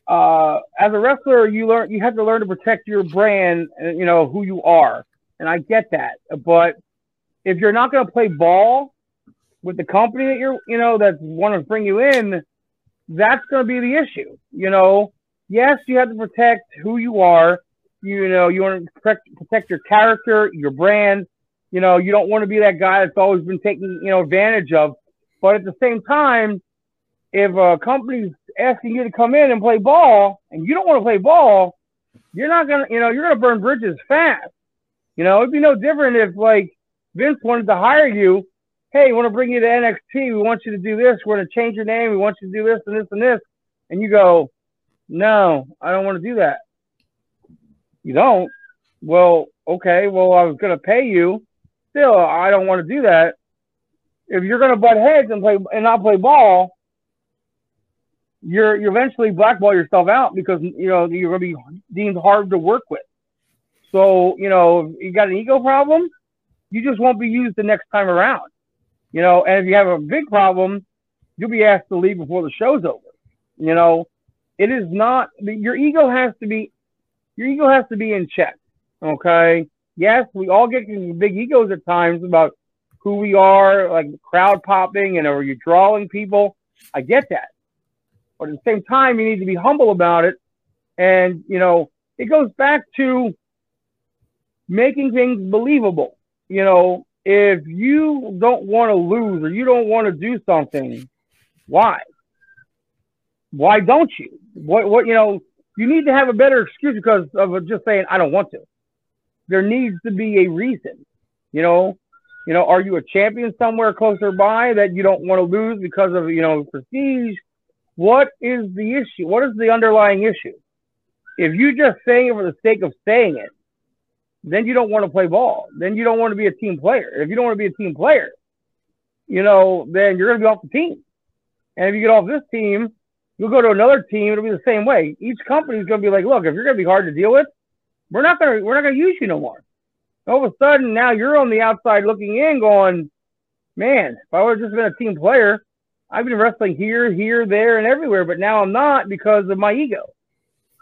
uh, as a wrestler, you learn you have to learn to protect your brand, and you know who you are. And I get that, but if you're not going to play ball, with the company that you're, you know, that want to bring you in, that's going to be the issue. You know, yes, you have to protect who you are. You know, you want to protect, protect your character, your brand. You know, you don't want to be that guy that's always been taken, you know, advantage of. But at the same time, if a company's asking you to come in and play ball and you don't want to play ball, you're not gonna, you know, you're gonna burn bridges fast. You know, it'd be no different if like Vince wanted to hire you hey, we want to bring you to NXT. We want you to do this. We're going to change your name. We want you to do this and this and this. And you go, no, I don't want to do that. You don't? Well, okay. Well, I was going to pay you. Still, I don't want to do that. If you're going to butt heads and play and not play ball, you're you eventually blackball yourself out because you know you're going to be deemed hard to work with. So you know, you got an ego problem, you just won't be used the next time around. You know, and if you have a big problem, you'll be asked to leave before the show's over. You know, it is not your ego has to be your ego has to be in check. Okay. Yes, we all get big egos at times about who we are, like crowd popping and are you drawing people. I get that. But at the same time, you need to be humble about it. And, you know, it goes back to making things believable. You know, if you don't want to lose or you don't want to do something, why? Why don't you? What what you know, you need to have a better excuse because of just saying I don't want to. There needs to be a reason. You know, you know, are you a champion somewhere closer by that you don't want to lose because of, you know, prestige? What is the issue? What is the underlying issue? If you just saying it for the sake of saying it, then you don't want to play ball. Then you don't want to be a team player. If you don't want to be a team player, you know, then you're going to be off the team. And if you get off this team, you'll go to another team. It'll be the same way. Each company is going to be like, look, if you're going to be hard to deal with, we're not going to we're not going to use you no more. All of a sudden, now you're on the outside looking in, going, man, if I would have just been a team player, I've been wrestling here, here, there, and everywhere, but now I'm not because of my ego.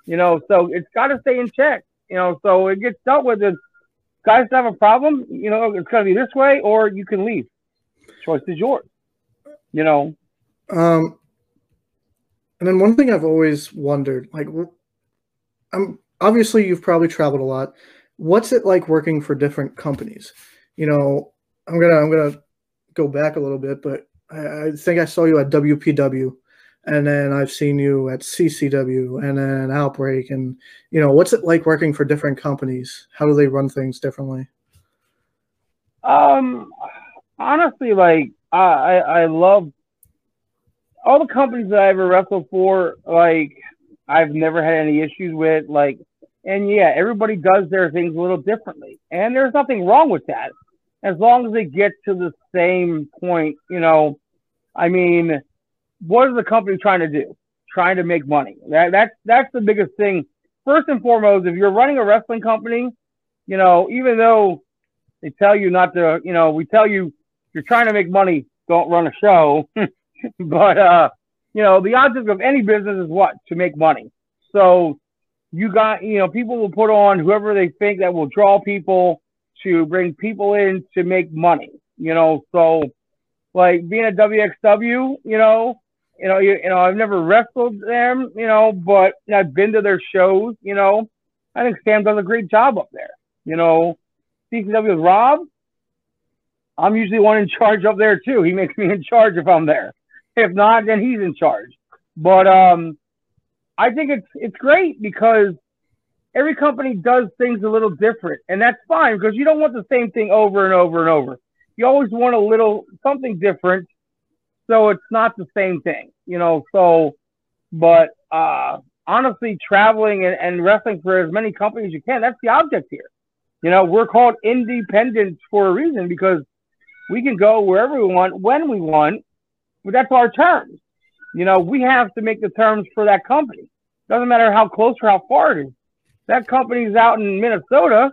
You know, so it's got to stay in check. You know, so it gets dealt with. As guys have a problem, you know, it's going to be this way, or you can leave. Choice is yours. You know. Um, and then one thing I've always wondered, like, I'm obviously you've probably traveled a lot. What's it like working for different companies? You know, I'm gonna I'm gonna go back a little bit, but I, I think I saw you at WPW and then I've seen you at CCW and then Outbreak, and you know, what's it like working for different companies? How do they run things differently? Um, honestly, like I I love all the companies that I ever wrestled for. Like I've never had any issues with. Like, and yeah, everybody does their things a little differently, and there's nothing wrong with that as long as they get to the same point. You know, I mean what is the company trying to do? Trying to make money. That, that's that's the biggest thing. First and foremost, if you're running a wrestling company, you know, even though they tell you not to, you know, we tell you you're trying to make money, don't run a show. [laughs] but uh, you know, the object of any business is what? To make money. So you got, you know, people will put on whoever they think that will draw people to bring people in to make money. You know, so like being a WXW, you know, you know, you, you know, I've never wrestled them, you know, but I've been to their shows, you know. I think Sam does a great job up there. You know, CCW with Rob, I'm usually one in charge up there too. He makes me in charge if I'm there. If not, then he's in charge. But um, I think it's it's great because every company does things a little different, and that's fine because you don't want the same thing over and over and over. You always want a little something different, so it's not the same thing, you know. So, but uh, honestly, traveling and, and wrestling for as many companies as you can—that's the object here. You know, we're called independent for a reason because we can go wherever we want, when we want, but that's our terms. You know, we have to make the terms for that company. Doesn't matter how close or how far it is. That company's out in Minnesota,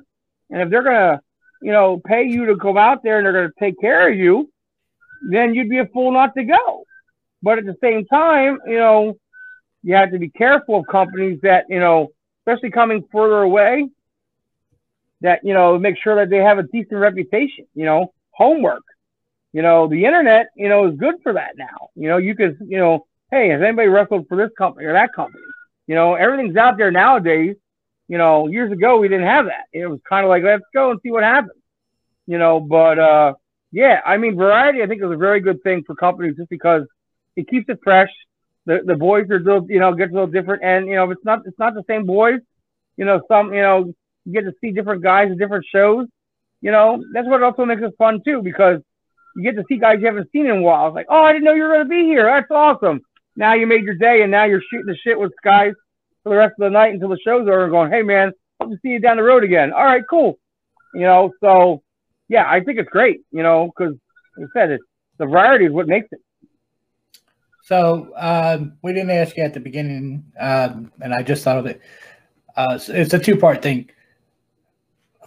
and if they're gonna, you know, pay you to come out there and they're gonna take care of you, then you'd be a fool not to go. But at the same time, you know, you have to be careful of companies that, you know, especially coming further away, that, you know, make sure that they have a decent reputation, you know, homework. You know, the internet, you know, is good for that now. You know, you could, you know, hey, has anybody wrestled for this company or that company? You know, everything's out there nowadays. You know, years ago we didn't have that. It was kind of like, let's go and see what happens. You know, but uh yeah, I mean, variety I think is a very good thing for companies just because it keeps it fresh. The the boys are little, you know, gets a little different, and you know, it's not it's not the same boys. You know, some you know you get to see different guys at different shows. You know, that's what also makes it fun too because you get to see guys you haven't seen in a while. It's like, oh, I didn't know you were going to be here. That's awesome. Now you made your day, and now you're shooting the shit with guys for the rest of the night until the show's over. And going, hey man, hope to see you down the road again. All right, cool. You know, so yeah, I think it's great. You know, because like I said, it's the variety is what makes it. So um, we didn't ask you at the beginning, um, and I just thought of it. Uh, it's a two-part thing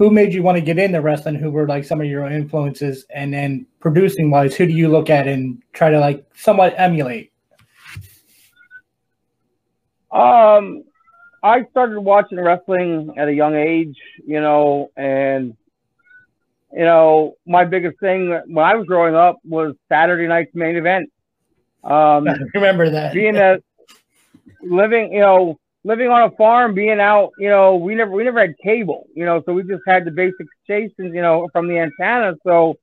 who made you want to get into wrestling? Who were like some of your influences? And then producing wise, who do you look at and try to like somewhat emulate? Um, I started watching wrestling at a young age, you know, and you know, my biggest thing when I was growing up was Saturday night's main event. Um, [laughs] I remember that being a living, you know, living on a farm, being out, you know, we never we never had cable, you know, so we just had the basic stations, you know, from the antenna. So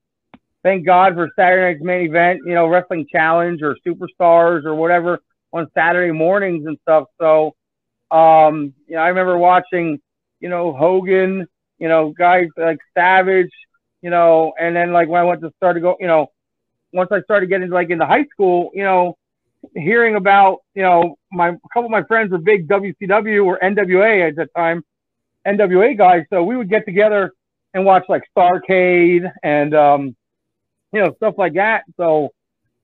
thank God for Saturday night's main event, you know, wrestling challenge or superstars or whatever on Saturday mornings and stuff. So um, you know, I remember watching, you know, Hogan, you know, guys like Savage, you know, and then like when I went to start to go, you know, once I started getting like into high school, you know, hearing about, you know, my a couple of my friends were big WCW or NWA at the time, NWA guys. So we would get together and watch like Starcade and um, you know stuff like that. So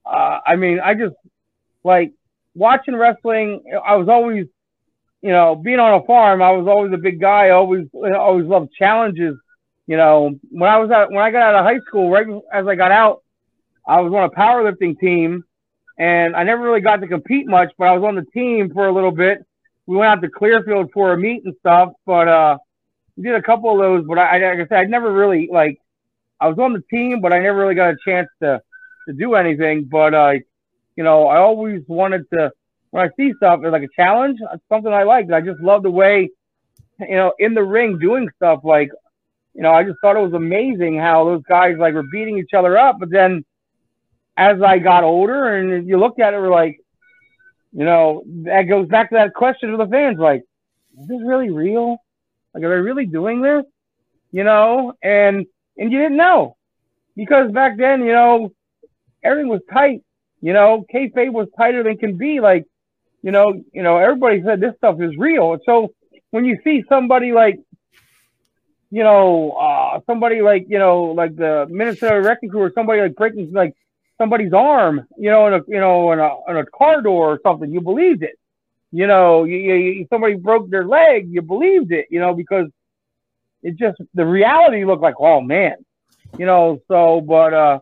uh, I mean, I just like watching wrestling. I was always, you know, being on a farm. I was always a big guy. Always, always loved challenges. You know, when I was out, when I got out of high school, right as I got out, I was on a powerlifting team and I never really got to compete much, but I was on the team for a little bit. We went out to Clearfield for a meet and stuff, but uh, we did a couple of those. But I, like I said, I never really like. I was on the team, but I never really got a chance to to do anything. But uh, you know, I always wanted to. When I see stuff, it's like a challenge. It's something I like. I just love the way, you know, in the ring doing stuff. Like, you know, I just thought it was amazing how those guys like were beating each other up, but then as I got older and you looked at it, we're like, you know, that goes back to that question of the fans, like, is this really real? Like, are they really doing this? You know, and and you didn't know because back then, you know, everything was tight. You know, kayfabe was tighter than can be. Like, you know, you know, everybody said this stuff is real. So when you see somebody like, you know, uh, somebody like, you know, like the Minnesota Wrecking Crew or somebody like breaking like somebody's arm, you know, in a you know in a in a car door or something, you believed it. You know, you, you, somebody broke their leg, you believed it. You know, because it just the reality looked like, oh man, you know. So, but uh,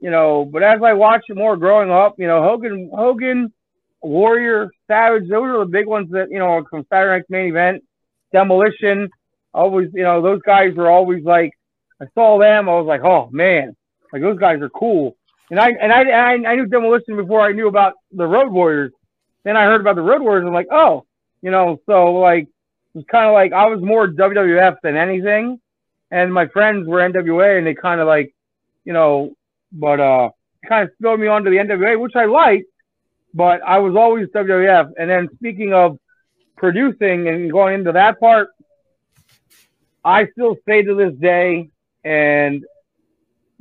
you know, but as I watched more growing up, you know, Hogan, Hogan, Warrior, Savage, those are the big ones that you know from Saturday Night's Main Event, Demolition. Always, you know, those guys were always like, I saw them, I was like, oh man, like those guys are cool. And I and I, I I knew Demolition before I knew about the Road Warriors. Then I heard about the Road Warriors. I'm like, oh, you know, so like it's kind of like I was more WWF than anything, and my friends were NWA, and they kind of like, you know, but uh, kind of spilled me onto the NWA, which I liked, but I was always WWF. And then speaking of producing and going into that part, I still say to this day, and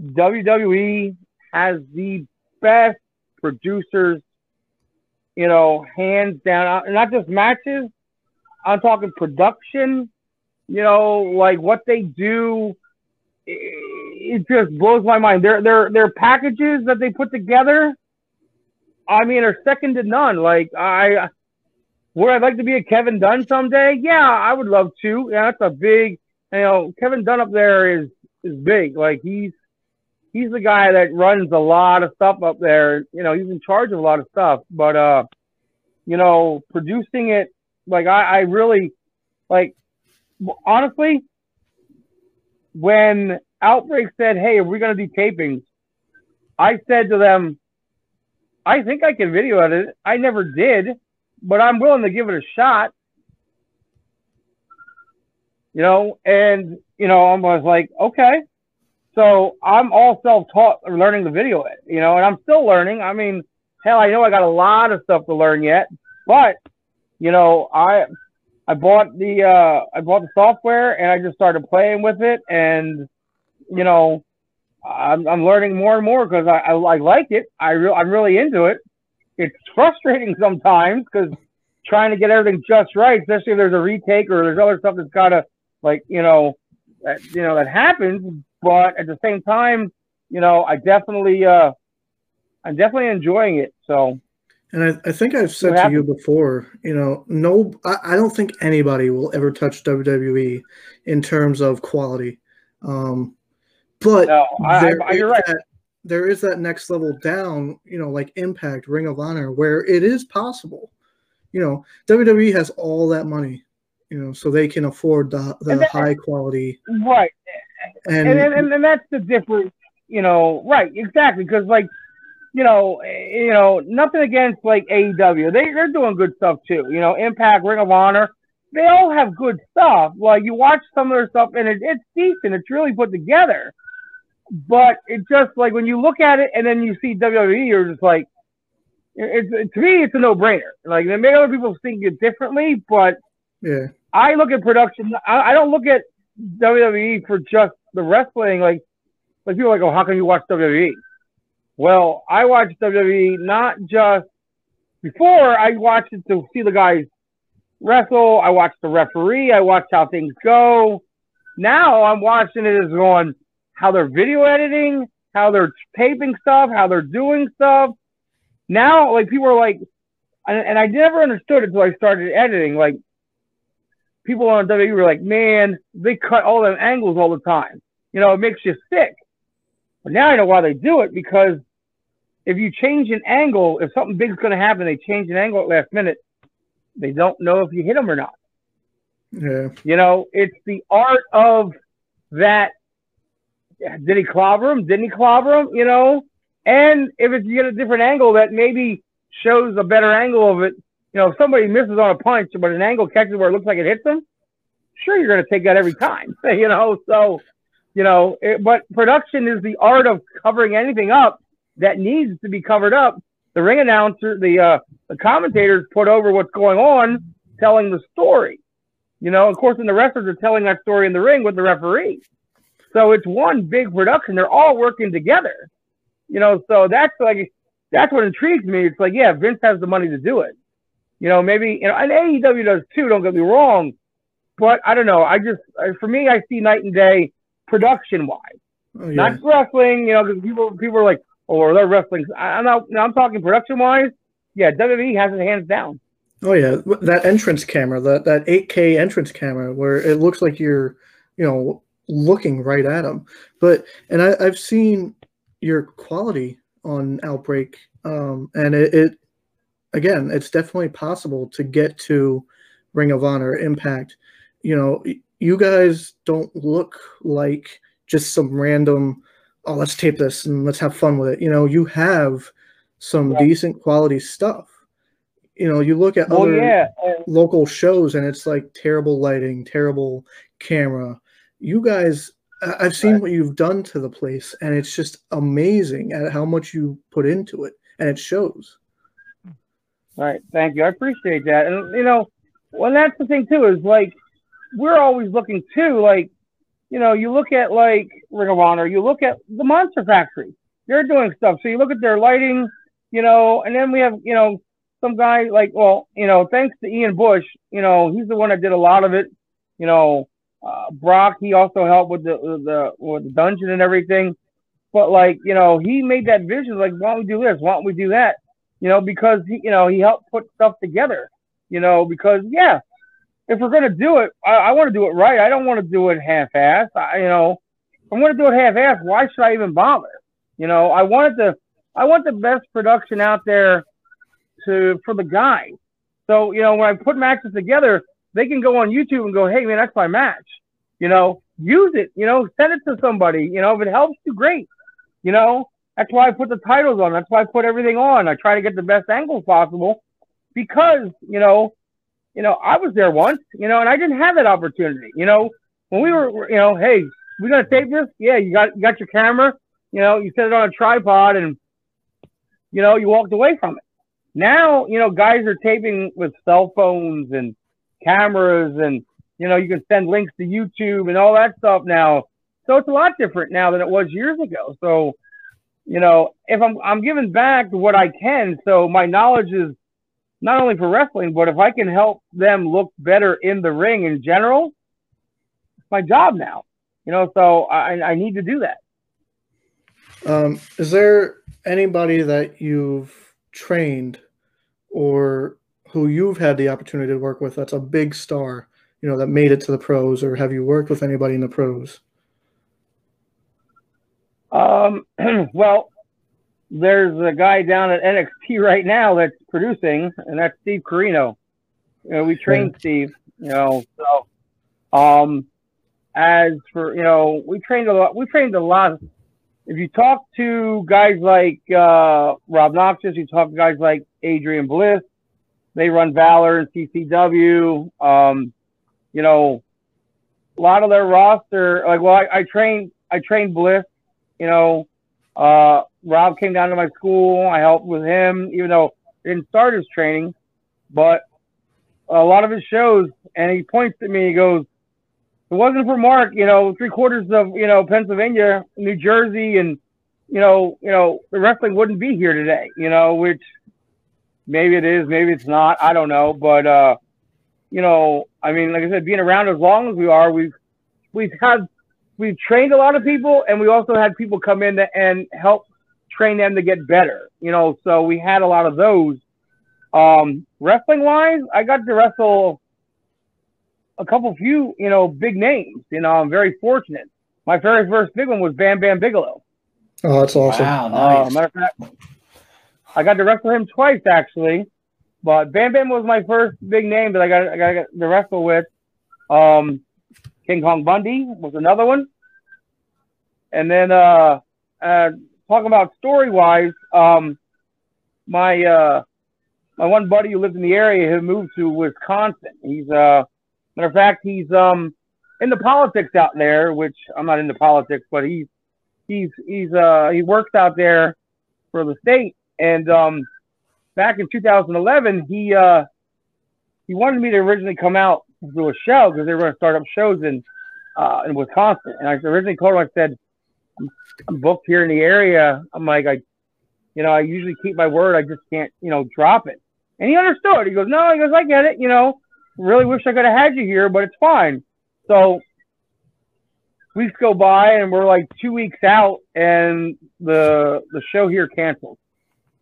WWE has the best producers, you know, hands down. Uh, not just matches. I'm talking production. You know, like what they do. It just blows my mind. Their their their packages that they put together. I mean, are second to none. Like I, would I like to be a Kevin Dunn someday? Yeah, I would love to. Yeah, that's a big. You know, Kevin Dunn up there is is big. Like he's he's the guy that runs a lot of stuff up there. You know, he's in charge of a lot of stuff. But uh, you know, producing it, like I, I really like honestly, when Outbreak said, Hey, are we gonna do tapings? I said to them, I think I can video edit it. I never did, but I'm willing to give it a shot. You know, and you know, I was like, okay. So I'm all self-taught learning the video you know, and I'm still learning. I mean, hell, I know I got a lot of stuff to learn yet, but you know, I I bought the uh, I bought the software and I just started playing with it, and you know, I'm, I'm learning more and more because I, I, I like it. I re- I'm really into it. It's frustrating sometimes because trying to get everything just right, especially if there's a retake or there's other stuff that's got to like you know that you know that happens. But at the same time, you know, I definitely uh, I'm definitely enjoying it. So. And I, I think I've said to you before, you know, no, I, I don't think anybody will ever touch WWE in terms of quality. Um, but no, I, I, you're right. That, there is that next level down, you know, like Impact, Ring of Honor, where it is possible. You know, WWE has all that money, you know, so they can afford the, the that, high quality. Right. And, and, and, and that's the difference, you know, right, exactly. Because, like, you know, eh, you know, nothing against like AEW. They they're doing good stuff too. You know, Impact, Ring of Honor, they all have good stuff. Like you watch some of their stuff and it, it's decent. It's really put together. But it just like when you look at it and then you see WWE, you're just like, it's to me, it's a no brainer. Like maybe other people think it differently, but yeah, I look at production. I, I don't look at WWE for just the wrestling. Like like people are like, oh, how can you watch WWE? Well, I watch WWE not just before I watched it to see the guys wrestle. I watch the referee. I watch how things go. Now I'm watching it as going how they're video editing, how they're taping stuff, how they're doing stuff. Now, like people are like, and, and I never understood it until I started editing. Like people on WWE were like, man, they cut all them angles all the time. You know, it makes you sick. But now I know why they do it because if you change an angle, if something big's going to happen, they change an angle at last minute. They don't know if you hit them or not. Yeah. You know, it's the art of that did he clobber him? Didn't he clobber him? You know, and if it's you get a different angle that maybe shows a better angle of it, you know, if somebody misses on a punch, but an angle catches where it looks like it hits them, sure you're going to take that every time. [laughs] you know, so you know, it, but production is the art of covering anything up that needs to be covered up. The ring announcer, the uh, the commentators put over what's going on, telling the story. You know, of course, and the wrestlers are telling that story in the ring with the referee. So it's one big production. They're all working together. You know, so that's like that's what intrigues me. It's like, yeah, Vince has the money to do it. You know, maybe you know, and AEW does too. Don't get me wrong, but I don't know. I just for me, I see night and day production wise, oh, yeah. not wrestling. You know, because people people are like, oh, they're wrestling. I, am not. I'm talking production wise. Yeah, WWE has it hands down. Oh yeah, that entrance camera, that that 8K entrance camera, where it looks like you're, you know, looking right at them. But and I, have seen your quality on Outbreak, um, and it, it again, it's definitely possible to get to Ring of Honor, Impact. You know, you guys don't look like just some random. Oh, let's tape this and let's have fun with it. You know, you have some yeah. decent quality stuff. You know, you look at other yeah. local shows and it's like terrible lighting, terrible camera, you guys I've seen what you've done to the place, and it's just amazing at how much you put into it, and it shows. All right, thank you. I appreciate that. And you know, well, that's the thing too is like we're always looking too. Like, you know, you look at like Ring of Honor, you look at the Monster Factory. They're doing stuff. So you look at their lighting, you know, and then we have you know some guy like well, you know, thanks to Ian Bush, you know, he's the one that did a lot of it. You know, uh, Brock, he also helped with the the with the dungeon and everything. But like, you know, he made that vision. Like, why don't we do this? Why don't we do that? You know, because he, you know, he helped put stuff together. You know, because yeah, if we're gonna do it, I, I want to do it right. I don't want to do it half-ass. I, you know, if I'm gonna do it half-ass, why should I even bother? You know, I wanted to, I want the best production out there to for the guys. So you know, when I put matches together, they can go on YouTube and go, "Hey, man, that's my match." You know, use it. You know, send it to somebody. You know, if it helps you, great. You know, that's why I put the titles on. That's why I put everything on. I try to get the best angles possible because you know, you know, I was there once. You know, and I didn't have that opportunity. You know, when we were, you know, hey, we're gonna tape this? Yeah, you got you got your camera. You know, you set it on a tripod and you know you walked away from it. Now, you know, guys are taping with cell phones and cameras and you know, you can send links to YouTube and all that stuff now. So it's a lot different now than it was years ago. So, you know, if I'm I'm giving back what I can, so my knowledge is not only for wrestling, but if I can help them look better in the ring in general, it's my job now. You know, so I, I need to do that. Um, is there anybody that you've trained or who you've had the opportunity to work with that's a big star, you know, that made it to the pros, or have you worked with anybody in the pros? Um, [clears throat] well, there's a guy down at NXT right now that's producing, and that's Steve Corino. You know, we trained Steve. You know, so um, as for you know, we trained a lot. We trained a lot. If you talk to guys like uh, Rob Noxious, you talk to guys like Adrian Bliss. They run Valor and CCW. Um, you know, a lot of their roster. Like, well, I, I trained. I trained Bliss. You know, uh, Rob came down to my school. I helped with him, even though I didn't start his training, but a lot of his shows. And he points at me. He goes, "If it wasn't for Mark, you know, three quarters of you know Pennsylvania, New Jersey, and you know, you know, the wrestling wouldn't be here today. You know, which maybe it is, maybe it's not. I don't know, but uh, you know, I mean, like I said, being around as long as we are, we've we've had we've trained a lot of people, and we also had people come in to, and help train them to get better. You know, so we had a lot of those. Um, wrestling wise, I got to wrestle a couple few, you know, big names. You know, I'm very fortunate. My very first big one was Bam Bam Bigelow. Oh, that's awesome. Wow, Uh, nice. matter of fact, I got to wrestle him twice actually, but Bam Bam was my first big name that I got I got to wrestle with. Um, King Kong Bundy was another one, and then uh, uh, talking about story wise, um, my uh, my one buddy who lived in the area who moved to Wisconsin. He's uh, matter of fact, he's um in the politics out there, which I'm not into politics, but he's he's he's uh he works out there for the state and um back in 2011 he uh he wanted me to originally come out do a show because they were going to start up shows in uh in Wisconsin. And I originally told him I said I'm, I'm booked here in the area. I'm like I you know I usually keep my word I just can't you know drop it. And he understood. He goes no he goes I get it you know. Really wish I could have had you here but it's fine. So weeks go by and we're like two weeks out and the the show here canceled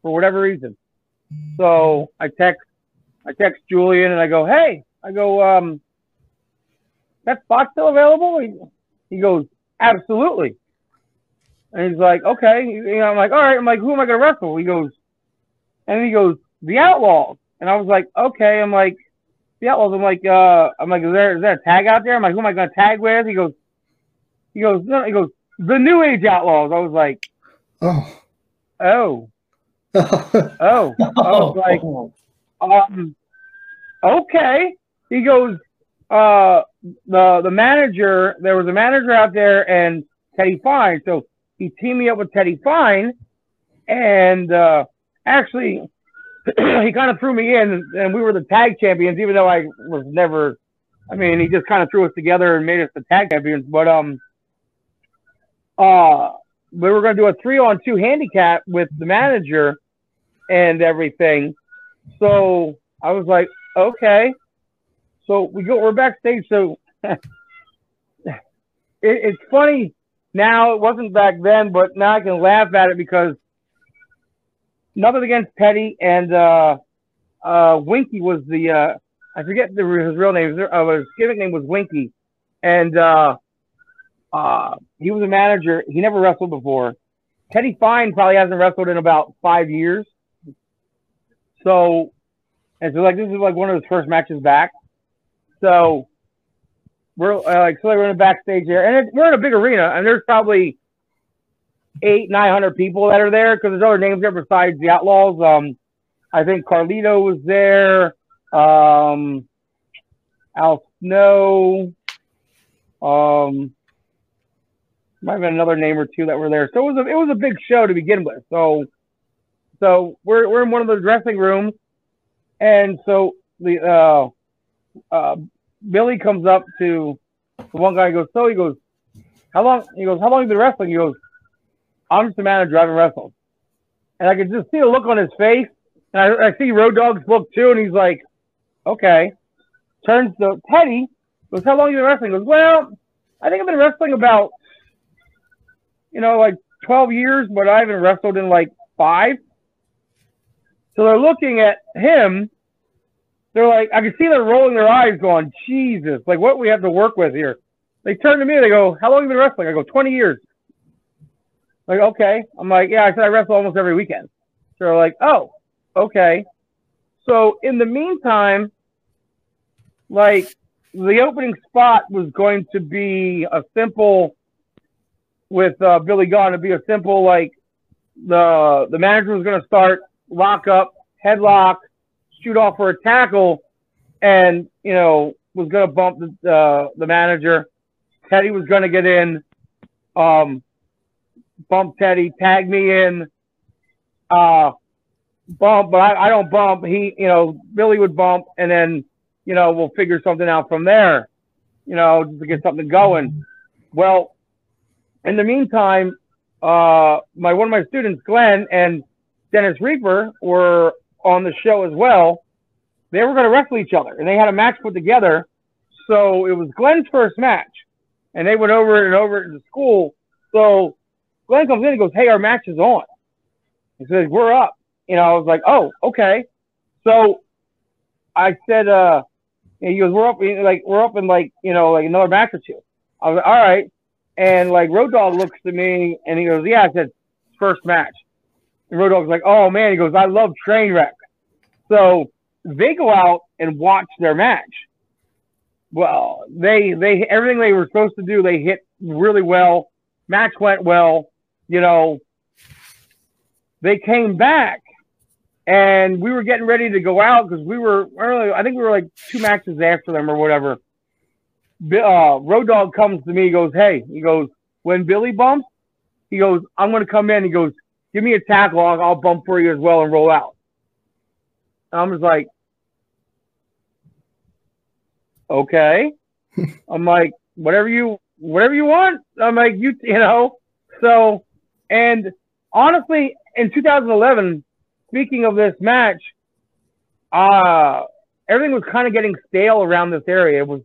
for whatever reason. So I text I text Julian and I go, Hey, I go, um that spot still available? He, he goes, Absolutely. And he's like, Okay. You know, I'm like, All right, I'm like, who am I gonna wrestle? He goes and he goes, The Outlaws. And I was like, Okay, I'm like, the Outlaws, I'm like, uh I'm like, is there is there a tag out there? I'm like, who am I gonna tag with? He goes, he goes, no, he goes, the New Age Outlaws. I was like, Oh. oh, [laughs] oh. I was like, [laughs] um, okay. He goes, uh, the the manager, there was a manager out there and Teddy Fine. So he teamed me up with Teddy Fine, and uh, actually [clears throat] he kind of threw me in, and we were the tag champions, even though I was never. I mean, he just kind of threw us together and made us the tag champions. But um, uh, we were going to do a three on two handicap with the manager and everything. So I was like, okay. So we go, we're backstage. So [laughs] it, it's funny now. It wasn't back then, but now I can laugh at it because nothing against Teddy and uh, uh, Winky was the uh, I forget the, his real name. Uh, his gimmick name was Winky, and uh, uh, he was a manager. He never wrestled before. Teddy Fine probably hasn't wrestled in about five years. So, and so like this is like one of his first matches back. So we're uh, like so we're in the backstage there, and it, we're in a big arena, and there's probably eight nine hundred people that are there because there's other names there besides the Outlaws. Um, I think Carlito was there. Um, Al Snow. Um, might have been another name or two that were there. So it was a, it was a big show to begin with. So so we're we're in one of the dressing rooms, and so the uh, uh, Billy comes up to the one guy. goes, so he goes, how long? He goes, how long you been wrestling? He goes, I'm just a man I haven't wrestled, and I could just see a look on his face, and I, I see Road Dogg's book too, and he's like, okay. Turns to Teddy, goes, how long you been wrestling? He goes, well, I think I've been wrestling about you know, like 12 years, but I haven't wrestled in like five. So they're looking at him. They're like, I can see they're rolling their eyes, going, Jesus, like what we have to work with here. They turn to me, they go, How long have you been wrestling? I go, 20 years. Like, okay. I'm like, Yeah, I said I wrestle almost every weekend. So they're like, Oh, okay. So in the meantime, like the opening spot was going to be a simple with uh, Billy Gunn to be a simple like the the manager was going to start lock up, headlock, shoot off for a tackle, and you know was going to bump the uh, the manager. Teddy was going to get in, um, bump Teddy, tag me in, uh, bump, but I, I don't bump. He, you know, Billy would bump, and then you know we'll figure something out from there. You know, to get something going. Well, in the meantime, uh, my one of my students, Glenn and Dennis Reaper, were on the show as well. They were going to wrestle each other, and they had a match put together. So it was Glenn's first match, and they went over and over in the school. So Glenn comes in and goes, "Hey, our match is on." He says, "We're up." You know, I was like, "Oh, okay." So I said, uh, he goes, "We're up, like we're up in like you know like another match or two. I was like, "All right." And like Road Dogg looks to me and he goes, Yeah, I said first match. And Road Dogg's like, Oh man, he goes, I love Trainwreck. So they go out and watch their match. Well, they they everything they were supposed to do, they hit really well. Match went well, you know. They came back and we were getting ready to go out because we were early. I think we were like two matches after them or whatever uh, Road Dogg comes to me. He goes, "Hey," he goes, "When Billy bumps, he goes, I'm going to come in." He goes, "Give me a tackle. I'll, I'll bump for you as well and roll out." And I'm just like, "Okay." [laughs] I'm like, "Whatever you, whatever you want." I'm like, "You, you know." So, and honestly, in 2011, speaking of this match, uh, everything was kind of getting stale around this area. It was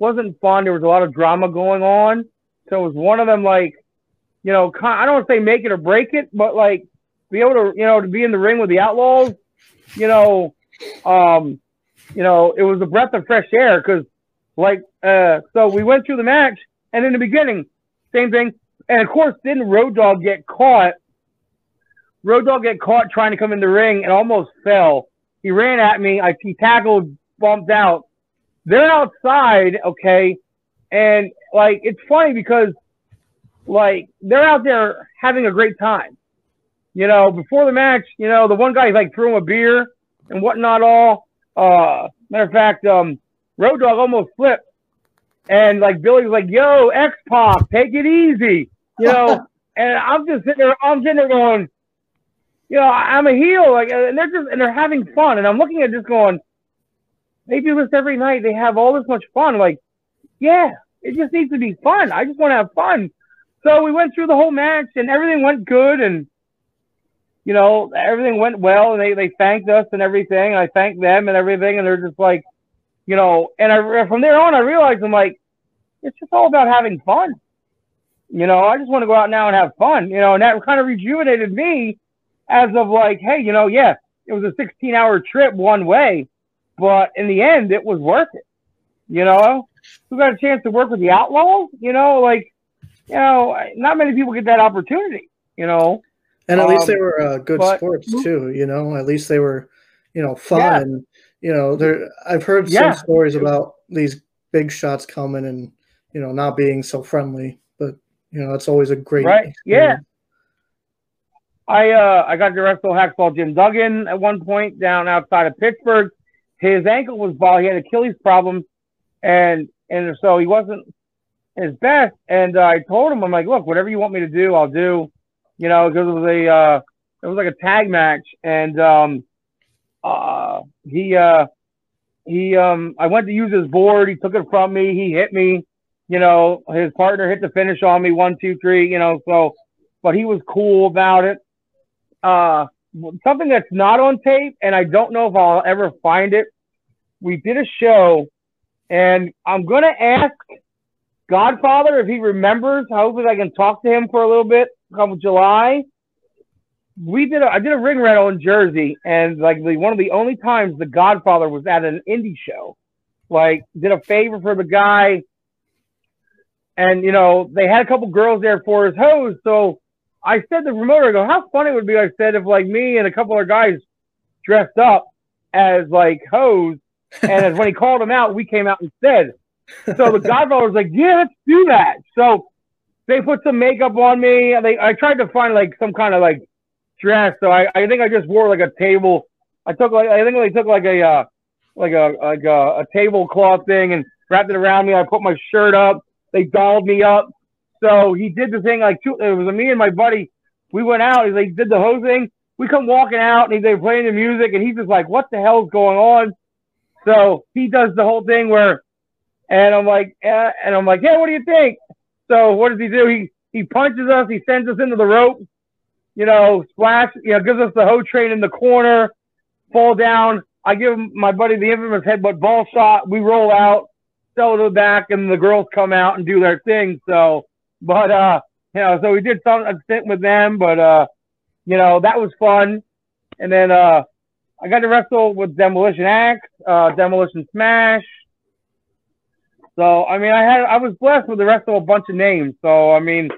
wasn't fun. There was a lot of drama going on. So it was one of them like, you know, I don't say make it or break it, but like be able to, you know, to be in the ring with the Outlaws, you know, um, you know, it was a breath of fresh air because, like, uh, so we went through the match, and in the beginning, same thing, and of course, didn't Road Dogg get caught? Road Dogg get caught trying to come in the ring and almost fell. He ran at me. I he tackled, bumped out, they're outside, okay, and like it's funny because like they're out there having a great time. You know, before the match, you know, the one guy like threw him a beer and whatnot all. Uh matter of fact, um Road Dogg almost flipped, and like Billy's like, "Yo, X Pac, take it easy," you know. [laughs] and I'm just sitting there, I'm sitting there going, you know, I'm a heel, like, and they're just and they're having fun, and I'm looking at this going, they do this every night. They have all this much fun. Like, yeah, it just needs to be fun. I just want to have fun. So we went through the whole match, and everything went good, and you know, everything went well, and they they thanked us and everything. I thanked them and everything, and they're just like, you know, and I from there on, I realized I'm like, it's just all about having fun. You know, I just want to go out now and have fun. You know, and that kind of rejuvenated me as of like, hey, you know, yes, it was a 16 hour trip one way, but in the end, it was worth it. You know, we got a chance to work with the Outlaws? You know, like, you know, not many people get that opportunity. You know, and at um, least they were uh, good but, sports too. You know, at least they were, you know, fun. Yeah. And you know, there I've heard yeah. some stories about these big shots coming and you know not being so friendly, but you know, it's always a great right. Experience. Yeah. I uh I got to wrestle Hacksaw Jim Duggan at one point down outside of Pittsburgh. His ankle was ball. He had Achilles problems, and and so he wasn't his best. And uh, I told him, I'm like, look, whatever you want me to do, I'll do. You know, because it was a uh, it was like a tag match, and um, uh, he uh, he um, I went to use his board. He took it from me. He hit me. You know, his partner hit the finish on me. One, two, three. You know, so but he was cool about it uh, something that's not on tape, and I don't know if I'll ever find it. We did a show, and I'm gonna ask Godfather if he remembers. Hopefully, I can talk to him for a little bit. Come July, we did. A, I did a ring rental in Jersey, and like the, one of the only times the Godfather was at an indie show. Like, did a favor for the guy, and you know they had a couple girls there for his hose, so I said to the promoter, I go, how funny it would be, I said, if like me and a couple of guys dressed up as like hoes, and as when he called them out, we came out instead. So the Godfather was like, yeah, let's do that. So they put some makeup on me. They, I tried to find like some kind of like dress. So I, I think I just wore like a table. I took like, I think they took like a, uh, like a, like a, a tablecloth thing and wrapped it around me. I put my shirt up. They dolled me up. So he did the thing like two, it was me and my buddy. We went out. He like did the whole thing. We come walking out and they playing the music and he's just like, "What the hell's going on?" So he does the whole thing where, and I'm like, eh, and I'm like, "Yeah, what do you think?" So what does he do? He he punches us. He sends us into the rope. You know, splash. You know, gives us the hoe train in the corner. Fall down. I give my buddy the infamous headbutt ball shot. We roll out, sell to the back, and the girls come out and do their thing. So but uh, you know, so we did some a with them, but uh, you know, that was fun. And then uh, I got to wrestle with Demolition Axe, uh, Demolition Smash. So I mean, I had I was blessed with the rest of a bunch of names. So I mean,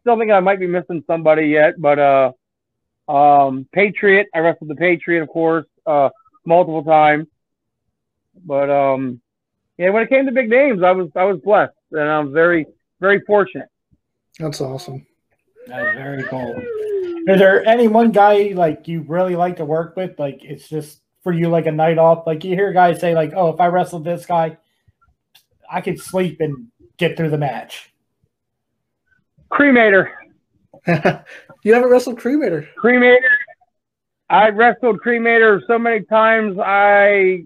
still think I might be missing somebody yet, but uh, um, Patriot. I wrestled the Patriot, of course, uh, multiple times. But um, yeah, when it came to big names, I was I was blessed, and I'm very very fortunate. That's awesome. That's very cool. Is there any one guy like you really like to work with? Like it's just for you like a night off. Like you hear guys say like, "Oh, if I wrestled this guy, I could sleep and get through the match." Cremator. [laughs] you haven't wrestled Cremator. Cremator. I wrestled Cremator so many times. I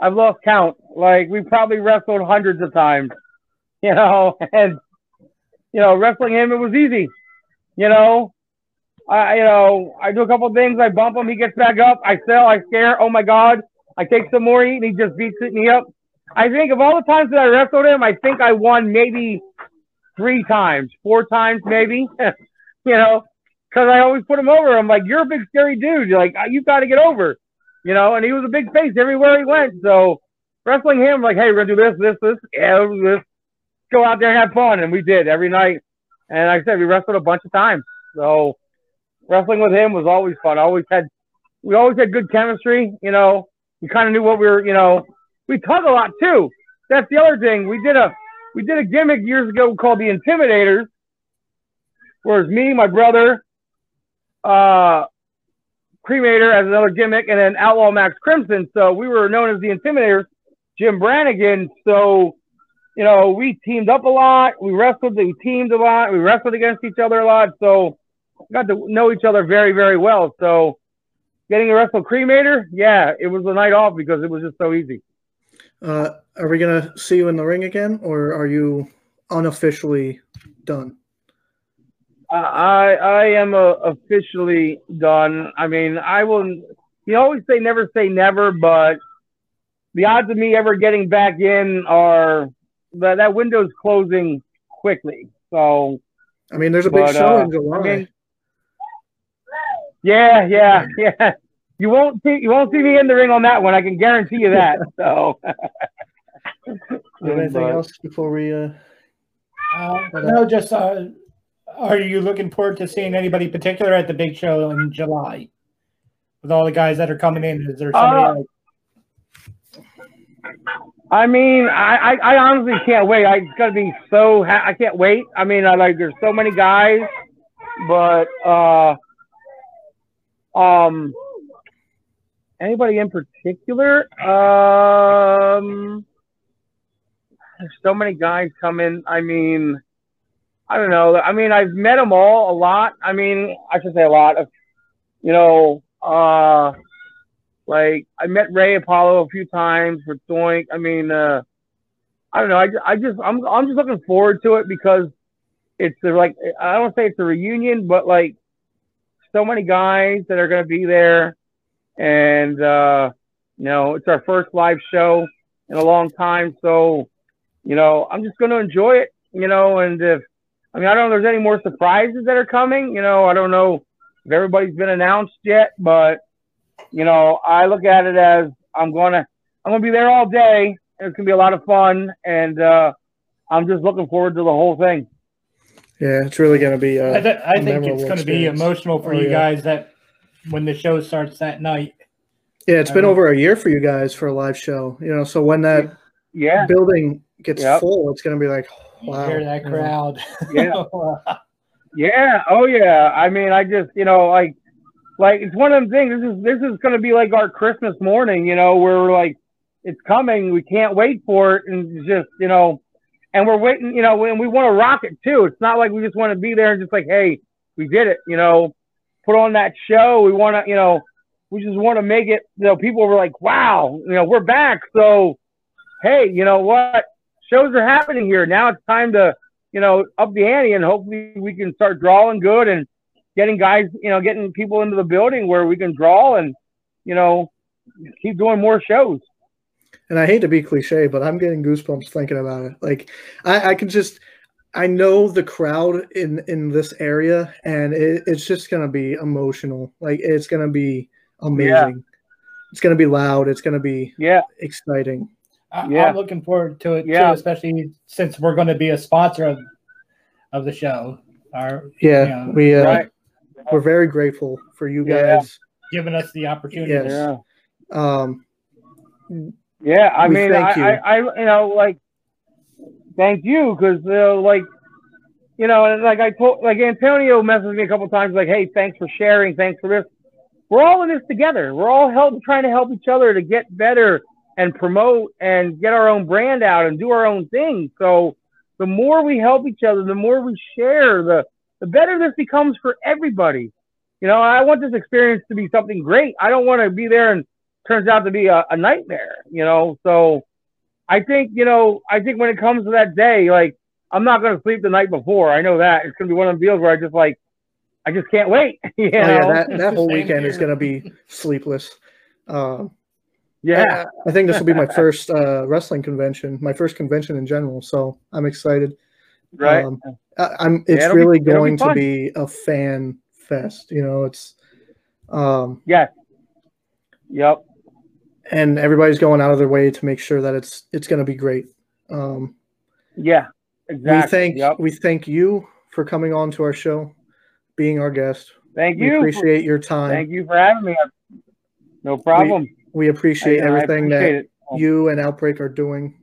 I've lost count. Like we probably wrestled hundreds of times, [laughs] you know, and you know, wrestling him, it was easy. You know, I, you know, I do a couple things. I bump him. He gets back up. I sell. I scare. Oh my God. I take some more heat and he just beats me up. I think of all the times that I wrestled him, I think I won maybe three times, four times maybe. [laughs] you know, because I always put him over. I'm like, you're a big scary dude. You're like, you've got to get over. You know, and he was a big face everywhere he went. So wrestling him, like, hey, we're gonna do this, this, this, yeah, this go out there and have fun. And we did every night. And like I said, we wrestled a bunch of times. So wrestling with him was always fun. I always had, we always had good chemistry. You know, we kind of knew what we were, you know, we talk a lot too. That's the other thing. We did a, we did a gimmick years ago called the Intimidators, where it's me, my brother, uh, Cremator as another gimmick, and then Outlaw Max Crimson. So we were known as the Intimidators. Jim Brannigan. So, you know, we teamed up a lot. We wrestled, we teamed a lot. We wrestled against each other a lot. So, got to know each other very, very well. So, getting a wrestle cremator, yeah, it was a night off because it was just so easy. Uh, are we gonna see you in the ring again, or are you unofficially done? I I am uh, officially done. I mean, I will. You always say never say never, but the odds of me ever getting back in are that that window's closing quickly. So, I mean, there's a big But, show uh, in July. I mean, yeah, yeah, [laughs] yeah. You won't see you won't see me in the ring on that one. I can guarantee you that. [laughs] So, Do you have anything but- else before we? Uh, Uh, no, just uh, are you looking forward to seeing anybody particular at the big show in July? With all the guys that are coming in, is there somebody Uh, like, I mean, I, I, I honestly can't wait. I gotta be so ha- I can't wait. I mean, I like there's so many guys, but uh, um, anybody in particular? Um, there's so many guys coming. I mean, I don't know. I mean, I've met them all a lot. I mean, I should say a lot of, you know, uh, like I met Ray Apollo a few times for Doink. I mean, uh, I don't know. I, I just I'm I'm just looking forward to it because it's like I don't say it's a reunion, but like so many guys that are gonna be there, and uh, you know it's our first live show in a long time. So you know I'm just gonna enjoy it. You know, and if I mean I don't know if there's any more surprises that are coming. You know, I don't know if everybody's been announced yet, but you know, I look at it as I'm gonna I'm gonna be there all day. and It's gonna be a lot of fun, and uh, I'm just looking forward to the whole thing. yeah, it's really gonna be. Uh, I, th- I think it's going to be emotional for Oh, you yeah. guys that when the show starts that night. yeah, it's been I- over a year for you guys for a live show. You know, so when that Yeah, building gets Yep. full, it's gonna be like, You wow. hear that crowd. Yeah. [laughs] yeah, oh yeah. I mean, I just you know like like it's one of them things. This is this is gonna be like our Christmas morning. You know, where we're like it's coming. We can't wait for it, and just you know, and we're waiting. You know, and we want to rock it too. It's not like we just want to be there and just like, hey, we did it. You know, put on that show. We want to, you know, we just want to make it. You know, people were like, wow, you know, we're back. So, hey, you know what? Shows are happening here. Now it's time to, you know, up the ante and hopefully we can start drawing good and getting guys, you know, getting people into the building where we can draw and, you know, keep doing more shows. And I hate to be cliche, but I'm getting goosebumps thinking about it. Like, I, I can just, I know the crowd in in this area, and it, it's just gonna be emotional. Like, it's gonna be amazing. Yeah. It's gonna be loud. It's gonna be Yeah. exciting. I, Yeah. I'm looking forward to it Yeah. too, especially since we're going to be a sponsor of of the show. Our Yeah, Yeah. we uh, Right. we're very grateful for you Yeah. guys. giving us the opportunity. Yes. Yeah. Um, Yeah, I mean, I. I, I, you know, like, thank you, because, like, you know, like I told, like Antonio messaged me a couple times, like, hey, thanks for sharing, thanks for this. We're all in this together. We're all help, trying to help each other to get better and promote and get our own brand out and do our own thing. So the more we help each other, the more we share, the the better this becomes for everybody. You know, I want this experience to be something great. I don't want to be there and turns out to be a, a nightmare, you know. So I think, you know, I think when it comes to that day, like I'm not gonna sleep the night before. I know that. It's gonna be one of the deals where I just like I just can't wait. [laughs] you oh yeah, that, that whole weekend is gonna be sleepless. Um, yeah. I think this will be my first uh, wrestling convention, my first convention in general. So I'm excited. right. Um, I, I'm. It's it'll be- really be going to be a fan fest. You know, it's um, yes. Yep. And everybody's going out of their way to make sure that it's it's going to be great. Um, Yeah. Exactly. We thank Yep. we thank you for coming on to our show, being our guest. Thank you. We appreciate your time. Thank you for having me. No problem. We appreciate I- I everything appreciate that you and Outbreak are doing.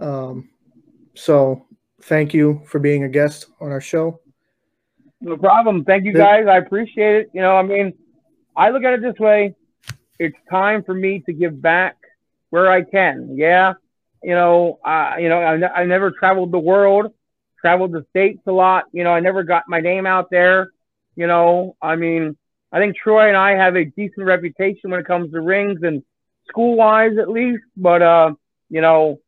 Um, so thank you for being a guest on our show. No problem. Thank you guys. I appreciate it. You know, I mean, I look at it this way. It's time for me to give back where I can. Yeah, you know, uh, you know, I, I never traveled the world, traveled the states a lot. You know, I never got my name out there. You know, I mean, I think Troy and I have a decent reputation when it comes to rings and school wise at least. But uh, you know,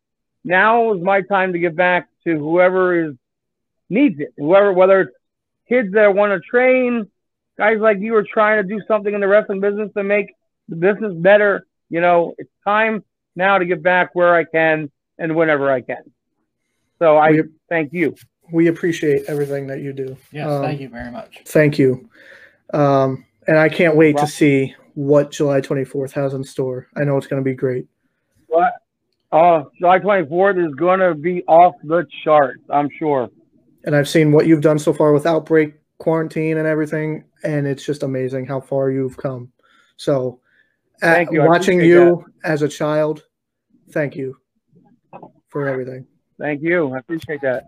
now is my time to give back to whoever is needs it. Whoever, whether it's kids that want to train, guys like you are trying to do something in the wrestling business to make the business better. You know, it's time now to give back where I can and whenever I can. So I We- thank you. We appreciate everything that you do. Yes, Um, thank you very much. Thank you. Um, and I can't wait Well- to see what July 24th has in store. I know it's going to be great. But uh, July 24th is going to be off the charts, I'm sure. And I've seen what you've done so far with outbreak quarantine and everything, and it's just amazing how far you've come. So, Thank you. I watching appreciate you as a child, thank you for everything. Thank you. I appreciate that.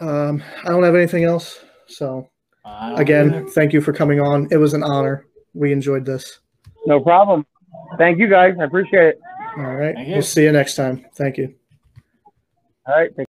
Um, I don't have anything else. So, Uh, again, thank you for coming on. It was an honor. We enjoyed this. No problem. Thank you guys. I appreciate it. All right. We'll see you next time. Thank you. All right.